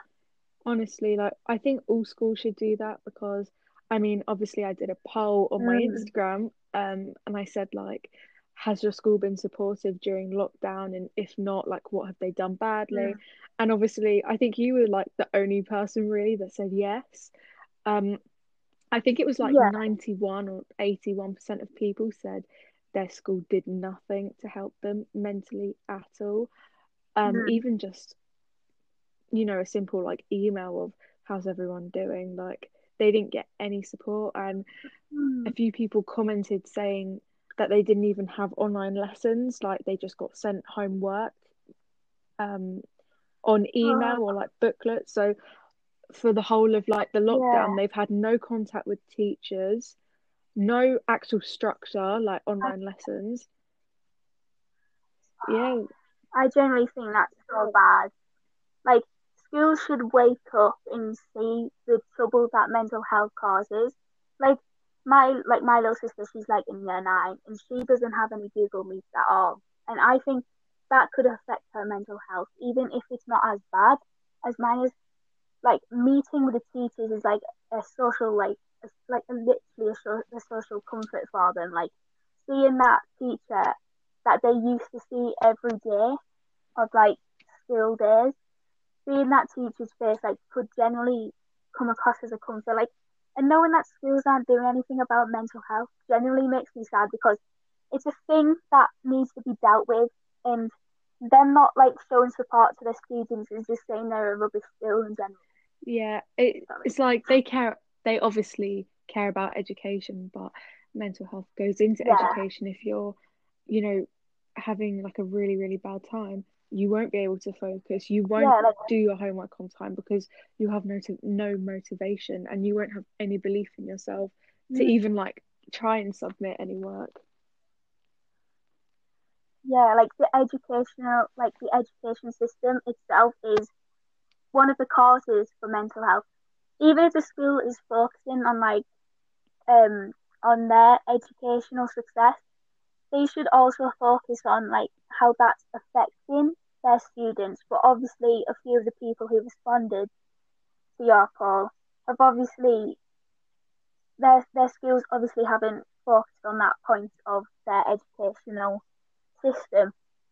Honestly, like I think all schools should do that because I mean, obviously I did a poll on my Mm. Instagram, um, and I said like, has your school been supportive during lockdown? And if not, like what have they done badly? Mm. And obviously I think you were like the only person really that said yes. Um, I think it was like Yeah. 91 or 81% of people said their school did nothing to help them mentally at all. Um, Mm. even just, you know, a simple like email of how's everyone doing? Like they didn't get any support. And a Mm. few people commented saying that they didn't even have online lessons, like they just got sent homework um on email or like booklets. So for the whole of like the lockdown, Yeah. they've had no contact with teachers, no actual structure like online lessons. Yeah, I generally think that's so bad. Like schools should wake up and see the trouble that mental health causes. Like my like my little sister, she's like in year nine and she doesn't have any Google Meets at all. And I think that could affect her mental health, even if it's not as bad as mine is. Like meeting with the teachers is like a social like a, like a, literally a, a social comfort for them. Like seeing that teacher that they used to see every day of like school days, seeing that teacher's face like could generally come across as a comfort. Like, and knowing that schools aren't doing anything about mental health generally makes me sad because it's a thing that needs to be dealt with, and they're not like showing support to their students and just saying they're a rubbish school in general. yeah. It, it's like they care, they obviously care about education, but mental health goes into Yeah. education. If you're, you know, having like a really, really bad time, you won't be able to focus. You won't Yeah, like do your homework on time because you have no no motivation and you won't have any belief in yourself to Mm. even like try and submit any work. yeah, like the educational, like the education system itself is one of the causes for mental health. Even if the school is focusing on like um on their educational success, they should also focus on like how that's affecting their students, but obviously a few of the people who responded to your call have obviously their their schools obviously haven't focused on that point of their educational system,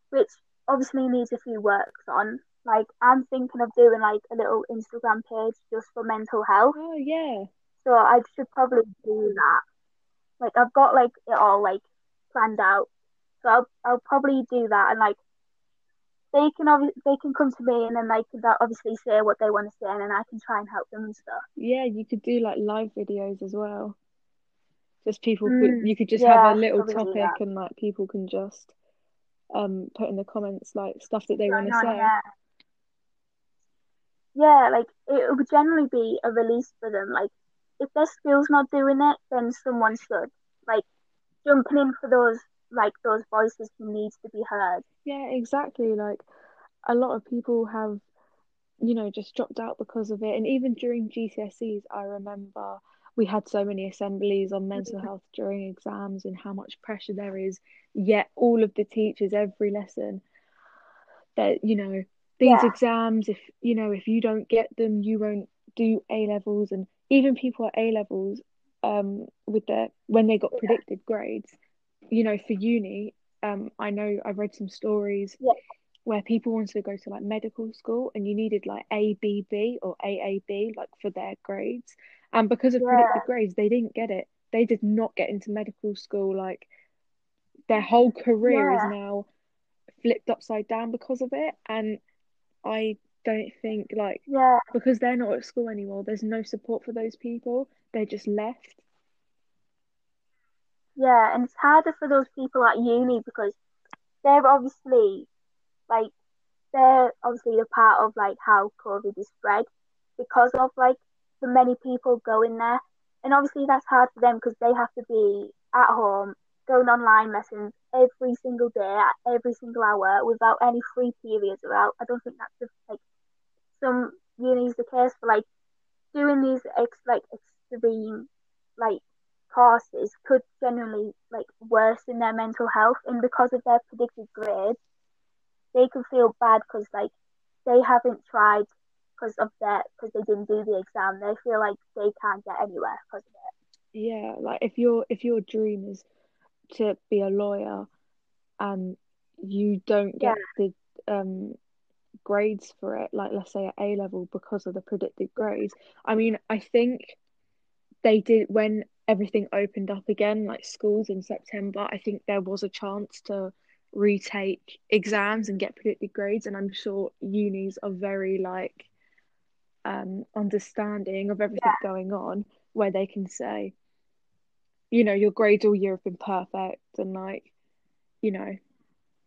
which obviously needs a few works on. Like I'm thinking of doing like a little Instagram page just for mental health. Oh yeah. So I should probably do that. Like I've got like it all like planned out. So I'll I'll probably do that and like they can obviously they can come to me and then they can obviously say what they want to say and then I can try and help them and stuff. Yeah, you could do like live videos as well. Just people mm, could you could just yeah, have a little topic and like people can just um put in the comments like stuff that they want to say. Yeah. yeah, like it would generally be a release for them. Like if their school's not doing it, then someone should. Like jumping in for those like those voices who needs to be heard. Yeah, exactly. Like a lot of people have, you know, just dropped out because of it. And even during GCSEs, I remember we had so many assemblies on mental mm-hmm. health during exams and how much pressure there is. Yet all of the teachers, every lesson, that you know these yeah. exams, if you know if you don't get them, you won't do A levels, and even people at A levels, um, with their when they got predicted grades, you know, for uni, um, I know I've read some stories yeah. where people wanted to go to like medical school and you needed like ABB or AAB like for their grades, and because of yeah. predicted grades, they didn't get it. They did not get into medical school. Like their whole career yeah. is now flipped upside down because of it, and I don't think like yeah because they're not at school anymore. There's no support for those people. They're just left yeah, and it's harder for those people at uni because they're obviously like they're obviously a part of like how COVID is spread because of like the many people going there, and obviously that's hard for them because they have to be at home going online lessons every single day at every single hour without any free periods. Without I don't think that's just like some unis the case for like doing these ex like extreme like courses could generally like worsen their mental health and because of their predicted grades they can feel bad because like they haven't tried because of that because they didn't do the exam they feel like they can't get anywhere because of it yeah like if your if your dream is to be a lawyer and you don't get yeah. the um grades for it like let's say at a level because of the predicted grades i mean i think they did when everything opened up again, like schools in September, I think there was a chance to retake exams and get predicted grades. And I'm sure unis are very like um understanding of everything yeah. going on, where they can say, you know, your grades all year have been perfect and like, you know.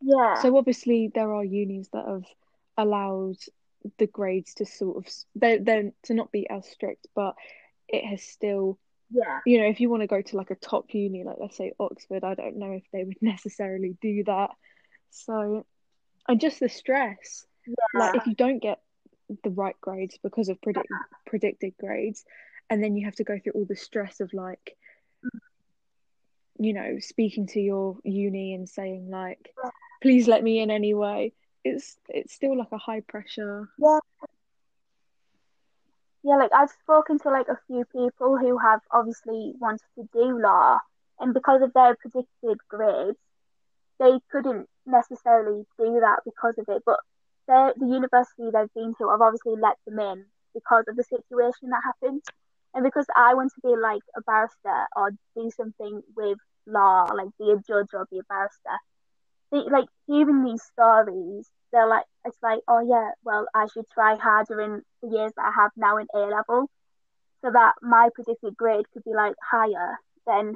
Yeah. So obviously there are unis that have allowed the grades to sort of they they to not be as strict, but it has still yeah. You know if you want to go to like a top uni like let's say oxford i don't know if they would necessarily do that. So and just the stress yeah. like if you don't get the right grades because of predict- predicted grades and then you have to go through all the stress of like you know speaking to your uni and saying like please let me in anyway it's it's still like a high pressure yeah yeah, like I've spoken to like a few people who have obviously wanted to do law, and because of their predicted grades, they couldn't necessarily do that because of it. But the university they've been to I've obviously let them in because of the situation that happened, and because I want to be like a barrister or do something with law, like be a judge or be a barrister. They, like hearing these stories they're like, it's like, oh yeah, well, I should try harder in the years that I have now in A level, so that my predicted grade could be like higher than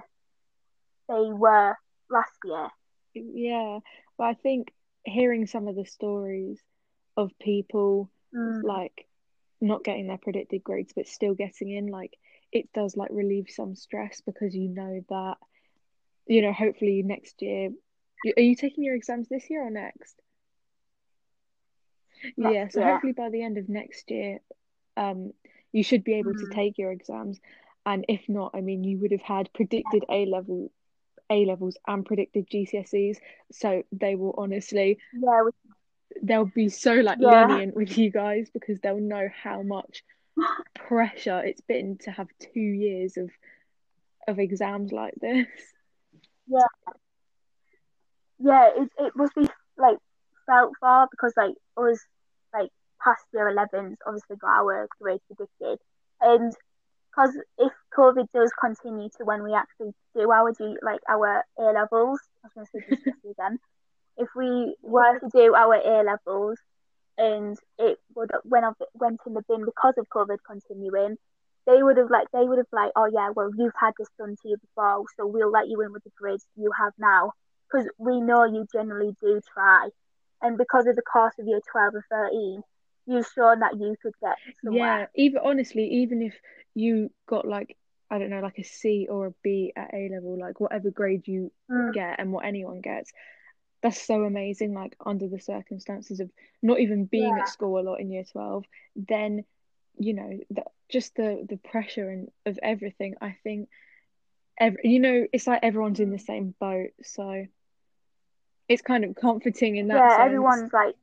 they were last year. Yeah, but I think hearing some of the stories of people mm. like not getting their predicted grades but still getting in, like it does like relieve some stress because you know that you know hopefully next year are you taking your exams this year or next yeah, so hopefully by the end of next year, um, you should be able mm. to take your exams. And if not, I mean, you would have had predicted A level, A levels, and predicted GCSEs. So they will honestly, yeah, we... they'll be so like yeah. lenient with you guys because they'll know how much pressure it's been to have two years of of exams like this. Yeah. Yeah, it it must be like felt for because like us like past year 11s obviously got our grades predicted and because if COVID does continue to when we actually do our G, like our A levels, I was going to say again. If we were to do our A levels and it would when up, went in the bin because of COVID continuing, they would have like they would have like, oh yeah, well you've had this done to you before, so we'll let you in with the grades you have now because we know you generally do try, and because of the course of year twelve and thirteen, you've shown that you could get somewhere. Yeah, even honestly, even if you got like I don't know, like a C or a B at A level, like whatever grade you mm. get and what anyone gets, that's so amazing. Like under the circumstances of not even being yeah. at school a lot in year twelve, then you know that just the the pressure and of everything. I think, every, you know, it's like everyone's in the same boat, so it's kind of comforting in that. Yeah, sense. everyone's like,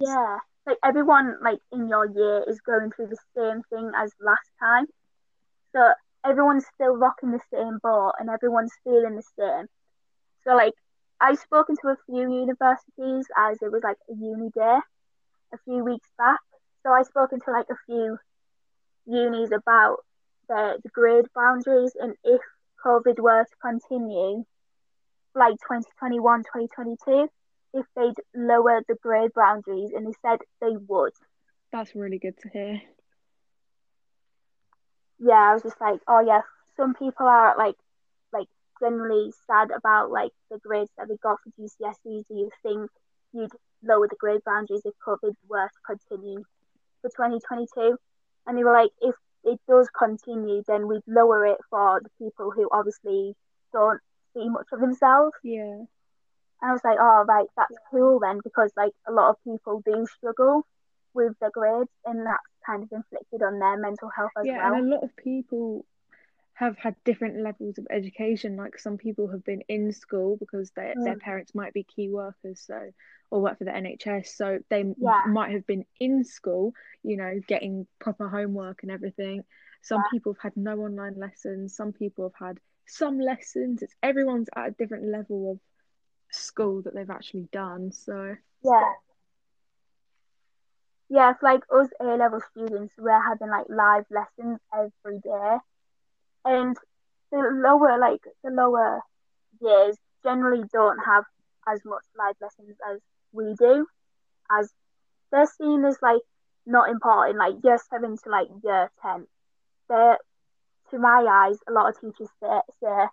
yeah, like everyone like in your year is going through the same thing as last time. So everyone's still rocking the same boat and everyone's feeling the same. So like I've spoken to a few universities as it was like a uni day a few weeks back. So I've spoken to like a few unis about the, the grade boundaries and if COVID were to continue like 2021, 2022, if they'd lower the grade boundaries, and they said they would. That's really good to hear. Yeah, I was just like, oh yeah, some people are like, like generally sad about like the grades that they got for GCSEs. Do you think you'd lower the grade boundaries if COVID were to continue for 2022? And they were like, if it does continue, then we'd lower it for the people who obviously don't see much of themselves. Yeah. And I was like, oh, right, that's cool then, because like a lot of people do struggle with their grades, and that's kind of inflicted on their mental health as yeah, well. Yeah, and a lot of people have had different levels of education. Like some people have been in school because their mm. their parents might be key workers, so or work for the NHS, so they yeah. might have been in school, you know, getting proper homework and everything. Some yeah. people have had no online lessons. Some people have had some lessons. It's everyone's at a different level of school that they've actually done. So yeah, yeah. It's like us A level students, we're having like live lessons every day, and the lower like the lower years generally don't have as much live lessons as we do, as they're seen as like not important. Like year seven to like year ten, they're to my eyes, a lot of teachers say, say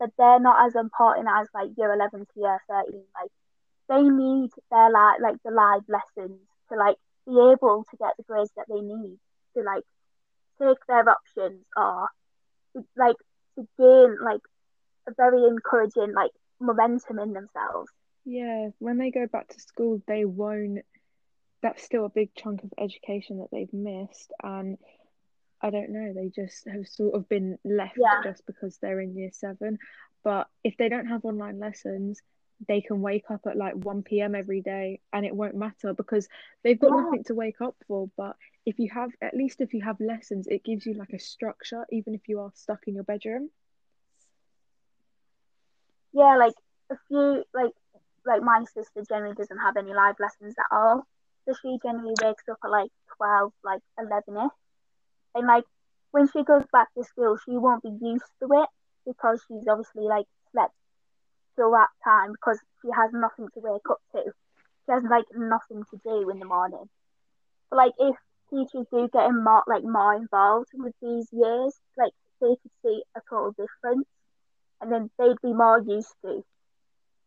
that they're not as important as like year 11 to year 13 like they need their like like the live lessons to like be able to get the grades that they need to like take their options or to, like to gain like a very encouraging like momentum in themselves. Yeah when they go back to school they won't that's still a big chunk of education that they've missed. And I don't know, they just have sort of been left yeah. just because they're in year seven. But if they don't have online lessons, they can wake up at like 1 p.m. every day and it won't matter because they've got yeah. nothing to wake up for. But if you have, at least if you have lessons, it gives you like a structure, even if you are stuck in your bedroom. Yeah, like a few, like, like my sister generally doesn't have any live lessons at all. So she generally wakes up at like 12, like 11 ish and like when she goes back to school, she won't be used to it because she's obviously like slept till that time because she has nothing to wake up to. She has like nothing to do in the morning. But like if teachers do get more like more involved with these years, like they could see a total difference, and then they'd be more used to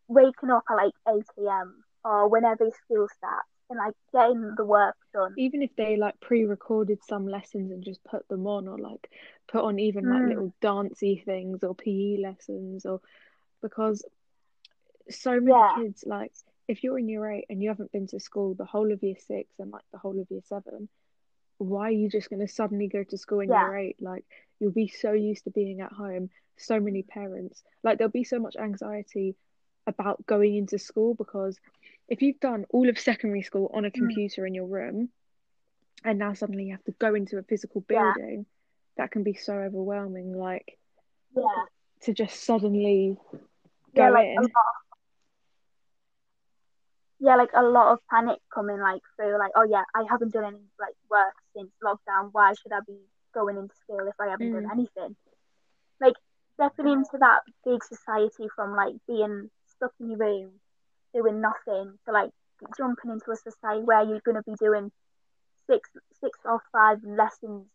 waking up at like eight a.m. or whenever school starts and like getting the work done. Even if they like pre-recorded some lessons and just put them on, or like put on even like mm. little dancey things or PE lessons, or because so many yeah. kids like if you're in year eight and you haven't been to school the whole of year six and like the whole of year seven, why are you just going to suddenly go to school in yeah. year eight? Like you'll be so used to being at home. So many parents like there'll be so much anxiety about going into school because if you've done all of secondary school on a mm. computer mm. in your room and now suddenly you have to go into a physical building yeah. that can be so overwhelming like yeah to just suddenly yeah, go like in yeah, like a lot of panic coming like through, like, oh yeah, I haven't done any like work since lockdown. Why should I be going into school if I haven't mm. done anything? Like stepping into that big society from like being stuck in your room, doing nothing, to like jumping into a society where you're gonna be doing six six or five lessons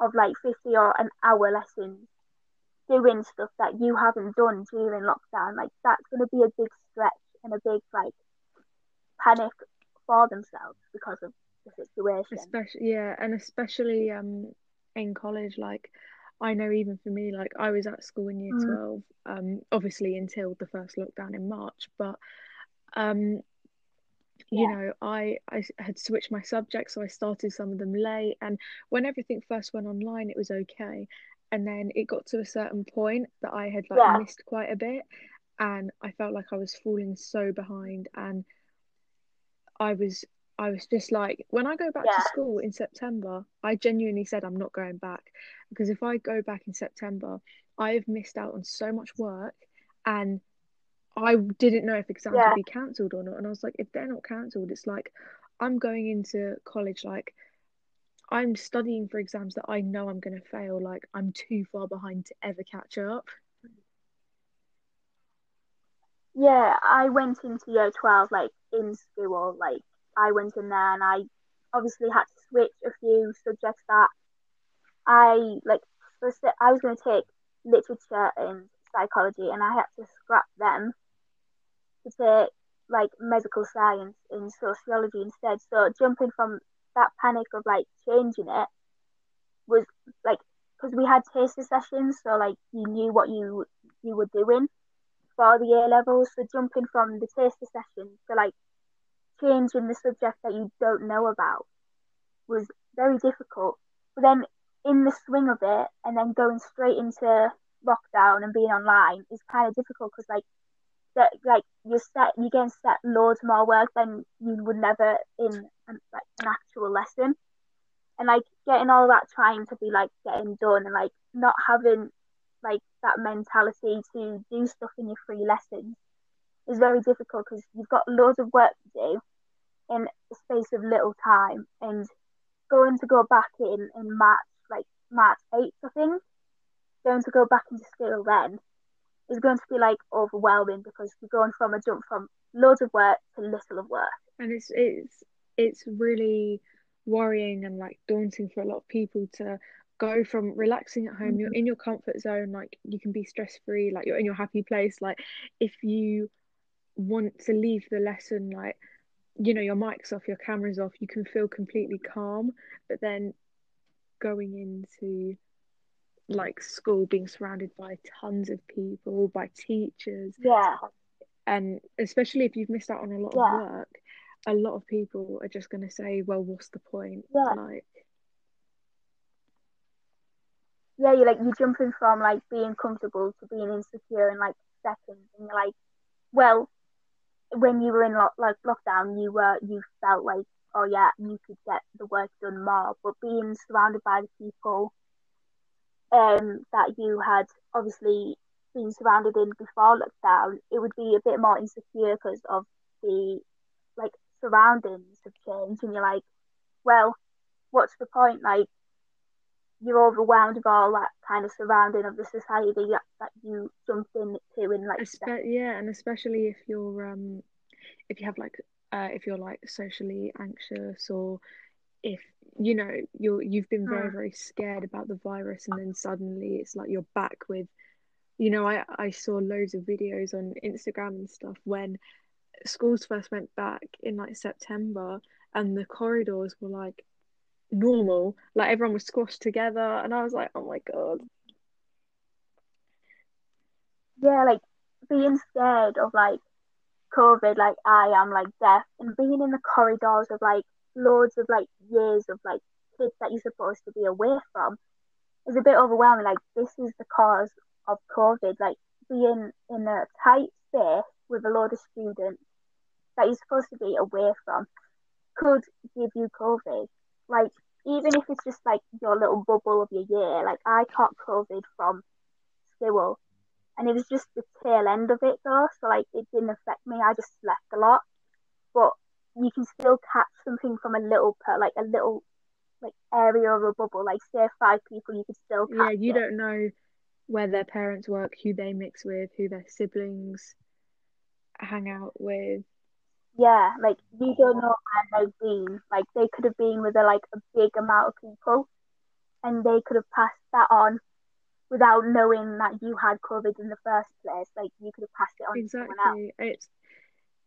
of like fifty or an hour lessons, doing stuff that you haven't done during lockdown. Like that's gonna be a big stretch and a big like panic for themselves because of the situation. Especially, yeah, and especially um in college, like I know even for me, like I was at school in year mm. twelve, um, obviously until the first lockdown in March, but um, you yeah. know, I I had switched my subjects, so I started some of them late, and when everything first went online, it was okay, and then it got to a certain point that I had like yeah. missed quite a bit, and I felt like I was falling so behind, and I was I was just like, when I go back yeah. to school in September, I genuinely said I'm not going back because if I go back in September, I have missed out on so much work and I didn't know if exams yeah. would be cancelled or not. And I was like, if they're not cancelled, it's like I'm going into college like I'm studying for exams that I know I'm going to fail. Like I'm too far behind to ever catch up. Yeah, I went into year 12 like in school. Like I went in there and I obviously had to switch a few subjects that I like. First, I was going to take literature and psychology, and I had to scrap them to take like medical science and sociology instead. So jumping from that panic of like changing it was like because we had taster sessions, so like you knew what you you were doing for the A levels. So jumping from the taster session to like changing the subject that you don't know about was very difficult. But then in the swing of it, and then going straight into lockdown and being online is kind of difficult because like that like you're set you're getting set loads more work than you would never in an, like an actual lesson and like getting all that trying to be like getting done and like not having like that mentality to do stuff in your free lessons is very difficult because you've got loads of work to do in a space of little time and going to go back in in March like March 8th I think. Going to go back into school then is going to be like overwhelming because you're going from a jump from loads of work to little of work. And it's it's it's really worrying and like daunting for a lot of people to go from relaxing at home. Mm-hmm. you're in your comfort zone like you can be stress free like you're in your happy place. Like if you want to leave the lesson like you know your mic's off your camera's off you can feel completely calm but then going into like school being surrounded by tons of people by teachers yeah and especially if you've missed out on a lot yeah. of work a lot of people are just going to say well what's the point yeah. like yeah, you're like you're jumping from like being comfortable to being insecure in like seconds, and you're like, well, when you were in lo- like lockdown, you were you felt like, oh yeah, you could get the work done more, but being surrounded by the people, um, that you had obviously been surrounded in before lockdown, it would be a bit more insecure because of the like surroundings have changed, and you're like, well, what's the point? Like you're overwhelmed with all that kind of surrounding of the society that, that you jump into in like Espe- yeah and especially if you're um if you have like uh if you're like socially anxious or if you know you're you've been very mm. very scared about the virus and then suddenly it's like you're back with you know i i saw loads of videos on instagram and stuff when schools first went back in like september and the corridors were like normal. Like everyone was squashed together, and I was like, oh my god. Yeah, like being scared of like COVID, like I am, like death, and being in the corridors of like loads of like years of like kids that you're supposed to be away from is a bit overwhelming. Like this is the cause of COVID. Like being in a tight space with a load of students that you're supposed to be away from could give you COVID. Like, even if it's just like your little bubble of your year, like I caught COVID from school and it was just the tail end of it though, so like it didn't affect me. I just slept a lot, but you can still catch something from a little per like a little like area of a bubble. Like say five people, you could still yeah. You it. don't know where their parents work, who they mix with, who their siblings hang out with. Yeah, like you don't know where they've been. Like they could have been with a like a big amount of people, and they could have passed that on without knowing that you had COVID in the first place. Like you could have passed it on to someone else. Exactly. It's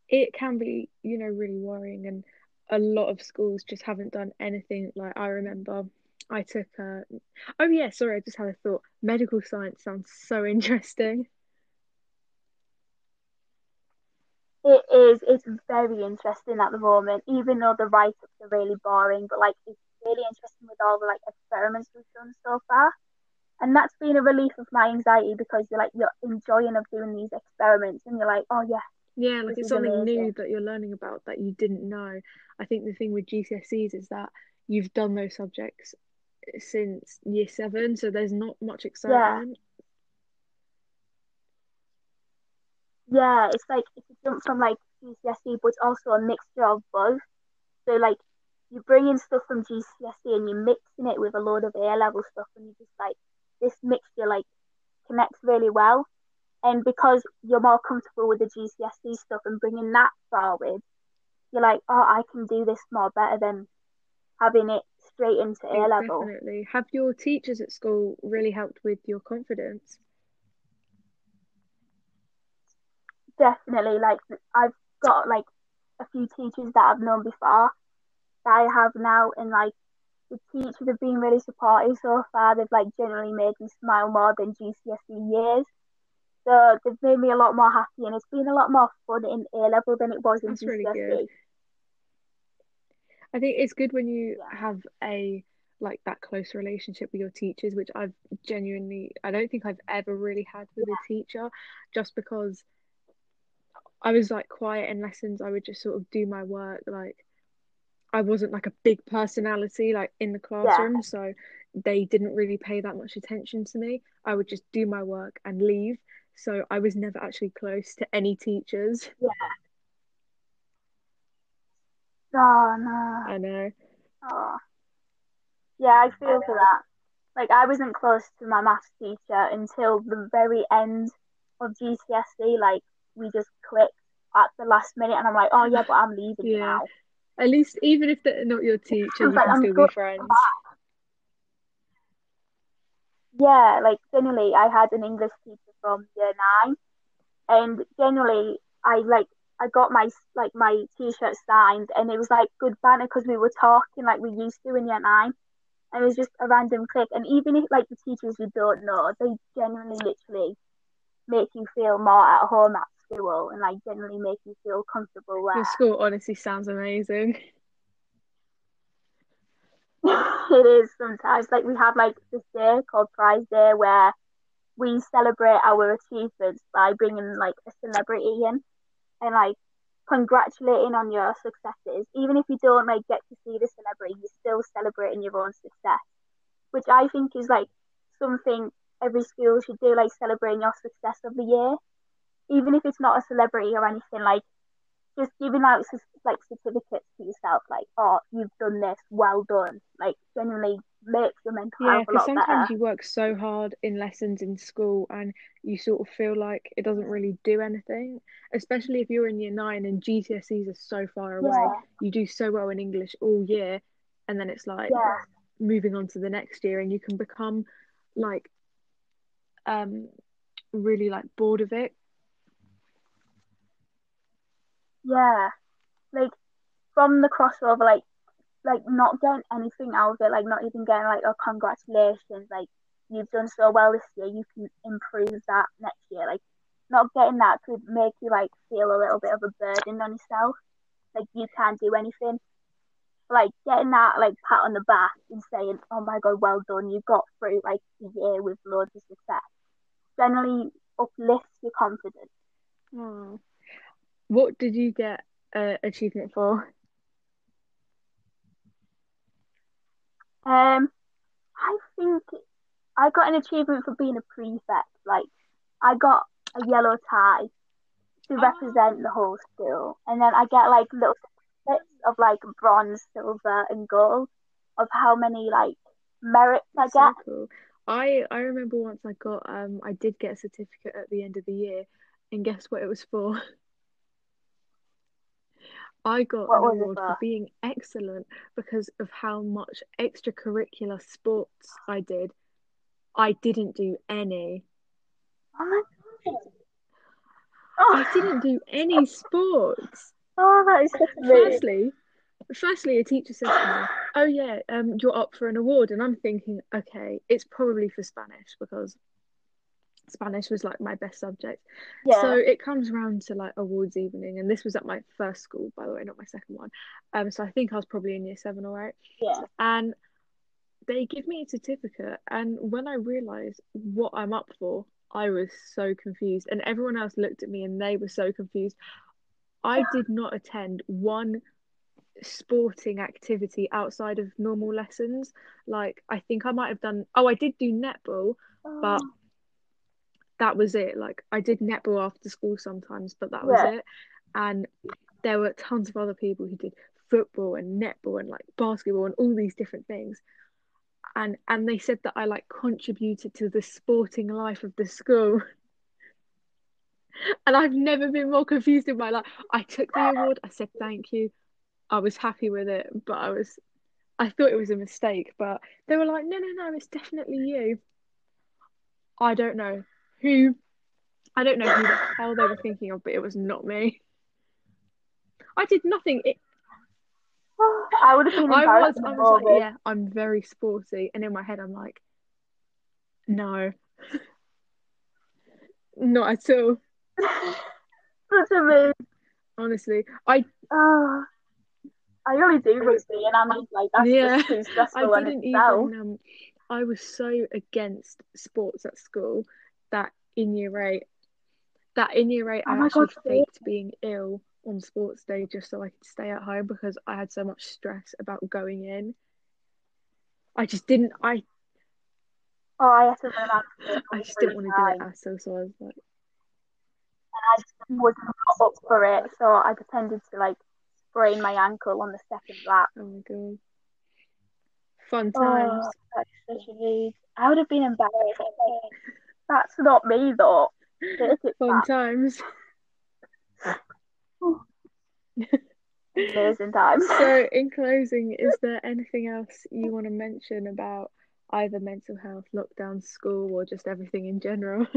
it can be, you know, really worrying and a lot of schools just haven't done anything like I remember I took a oh yeah, sorry, I just had a thought. Medical science sounds so interesting. It is. It's very interesting at the moment, even though the write-ups are really boring. But like, it's really interesting with all the like experiments we've done so far, and that's been a relief of my anxiety because you're like you're enjoying of doing these experiments, and you're like, oh yeah, Yeah, like it's something new that you're learning about that you didn't know. I think the thing with GCSEs is that you've done those subjects since year seven, so there's not much excitement. yeah. Yeah, it's like it's a jump from like GCSE, but it's also a mixture of both. So like you bring in stuff from GCSE and you're mixing it with a load of A level stuff, and you just like this mixture like connects really well. And because you're more comfortable with the GCSE stuff and bringing that forward, you're like, oh, I can do this more better than having it straight into A level. definitely. Have your teachers at school really helped with your confidence? Definitely, like I've got like a few teachers that I've known before that I have now, and like the teachers have been really supportive so far. They've like generally made me smile more than GCSE years. So they've made me a lot more happy, and it's been a lot more fun in A level than it was in That's really good. I think it's good when you Yeah, have a like that close relationship with your teachers, which I've genuinely, I don't think I've ever really had with a teacher, just because I was like quiet in lessons. I would just sort of do my work. Like I wasn't like a big personality like in the yeah, classroom, so they didn't really pay that much attention to me. I would just do my work and leave. So I was never actually close to any teachers. yeah. Oh no. I know. Oh, yeah, I feel for that. Like I wasn't close to my maths teacher until the very end of GCSE. Like we just clicked at the last minute, and I'm like, oh yeah, but I'm leaving Yeah. now. At least even if they're not your teacher, you like, can I'm still be friends. Yeah, like generally, I had an English teacher from year nine, and generally, I like I got my like my t-shirt signed, and it was like good banter because we were talking like we used to in year nine, and it was just a random click. And even if like the teachers you don't know, they generally literally make you feel more at home at school, and like generally make you feel comfortable Your school honestly sounds amazing. it is sometimes like we have like this day called Prize Day where we celebrate our achievements by bringing like a celebrity in and like congratulating on your successes. Even if you don't like get to see the celebrity, you're still celebrating your own success, which I think is like something every school should do, like celebrating your success of the year, even if it's not a celebrity or anything. Like just giving out like certificates to yourself, like oh you've done this, well done. Like genuinely makes your mental Yeah, health a because lot better. sometimes you work so hard in lessons in school and you sort of feel like it doesn't really do anything, especially if you're in year nine and GCSEs are so far away. Yeah, You do so well in English all year, and then it's like yeah, moving on to the next year, and you can become like um really like bored of it. Yeah. Like from the crossover, like like not getting anything out of it, like not even getting like oh congratulations, like you've done so well this year, you can improve that next year. Like not getting that could make you like feel a little bit of a burden on yourself. Like you can't do anything. Like getting that like pat on the back and saying, Oh my god, well done, you got through like a year with loads of success. Generally uplifts your confidence. Oh. What did you get uh, achievement for? Um, I think I got an achievement for being a prefect. Like, I got a yellow tie to represent the whole school, and then I get like little bits of like bronze, silver, and gold of how many like merits I get. So cool. I I remember once I got um I did get a certificate at the end of the year, and guess what it was for? I got what an award for being excellent because of how much extracurricular sports I did. I didn't do any. Oh my god. Oh. I didn't do any sports. Oh, that is such Firstly, firstly, a teacher says to me, "Oh yeah, um, you're up for an award," and I'm thinking, okay, it's probably for Spanish because Spanish was like my best subject. Yeah. So it comes around to like awards evening, and this was at my first school, by the way, not my second one. Um, so I think I was probably in year seven or eight. Yeah. And they give me a certificate, and when I realised what I'm up for, I was so confused, and everyone else looked at me and they were so confused. I did not attend one sporting activity outside of normal lessons. Like I think I might have done. Oh, I did do netball, but oh that was it. Like I did netball after school sometimes, but that was yeah. it. And there were tons of other people who did football and netball and like basketball and all these different things. And and they said that I like contributed to the sporting life of the school. and I've never been more confused in my life. I took the award, I said thank you. I was happy with it, but I was I thought it was a mistake, but they were like, no, no, no, it's definitely you. I don't know who I don't know who the hell they were thinking of, but it was not me. I did nothing. It, I would have been. I was. I was like, yeah, I'm very sporty, and in my head, I'm like, no, not at all. Such a mood. Honestly, I. Uh, I really do rugby, and I'm like, that's yeah, just too stressful I didn't Even, um, I was so against sports at school in year eight, that in year eight, oh I actually God, faked being ill on sports day just so I could stay at home because I had so much stress about going in. I just didn't. I. Oh, I had to learn I just didn't want to do it all, so I was like. And I just wasn't up for it, so I pretended to like sprain my ankle on the second lap. Oh my god. Fun oh, times. Oh, such a I would have been embarrassed. That's not me though. Fun times. Amazing times. So, in closing, is there anything else you want to mention about either mental health, lockdown, school, or just everything in general?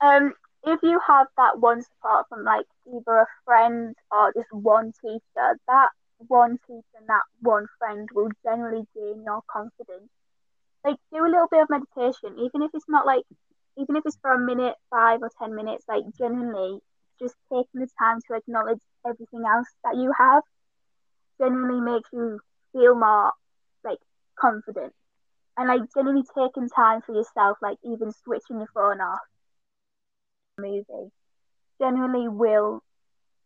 Um, if you have that one support from like either a friend or just one teacher, that one teacher and that one friend will generally gain your confidence like do a little bit of meditation, even if it's not like, even if it's for a minute, five or ten minutes. Like genuinely, just taking the time to acknowledge everything else that you have, genuinely makes you feel more like confident, and like genuinely taking time for yourself, like even switching your phone off, movie, genuinely will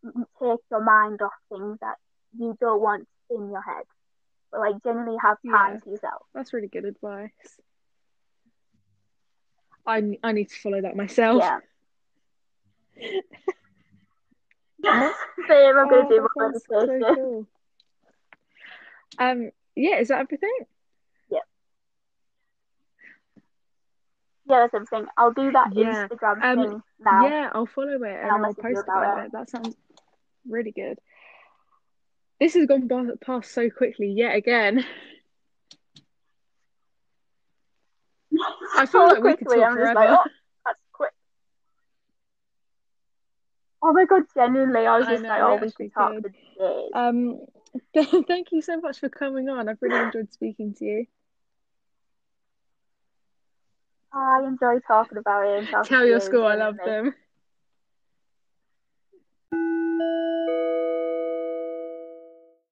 take your mind off things that you don't want in your head but like generally have time yeah, to yourself. That's really good advice. I I need to follow that myself. Yeah. Same, I'm gonna oh, do my so cool. Um, yeah, is that everything? Yeah. Yeah, that's everything. I'll do that yeah. Instagram um, thing now. Yeah, I'll follow it and, and I'll, I'll post about it. it. That sounds really good. This has gone past so quickly yet again. I feel so like quickly, we could talk forever. Like, oh, that's quick. Oh my god, genuinely, I was just know, like, oh, we could talk for days. Um, thank you so much for coming on. I've really enjoyed speaking to you. I enjoy talking about it. Tell your school I love them.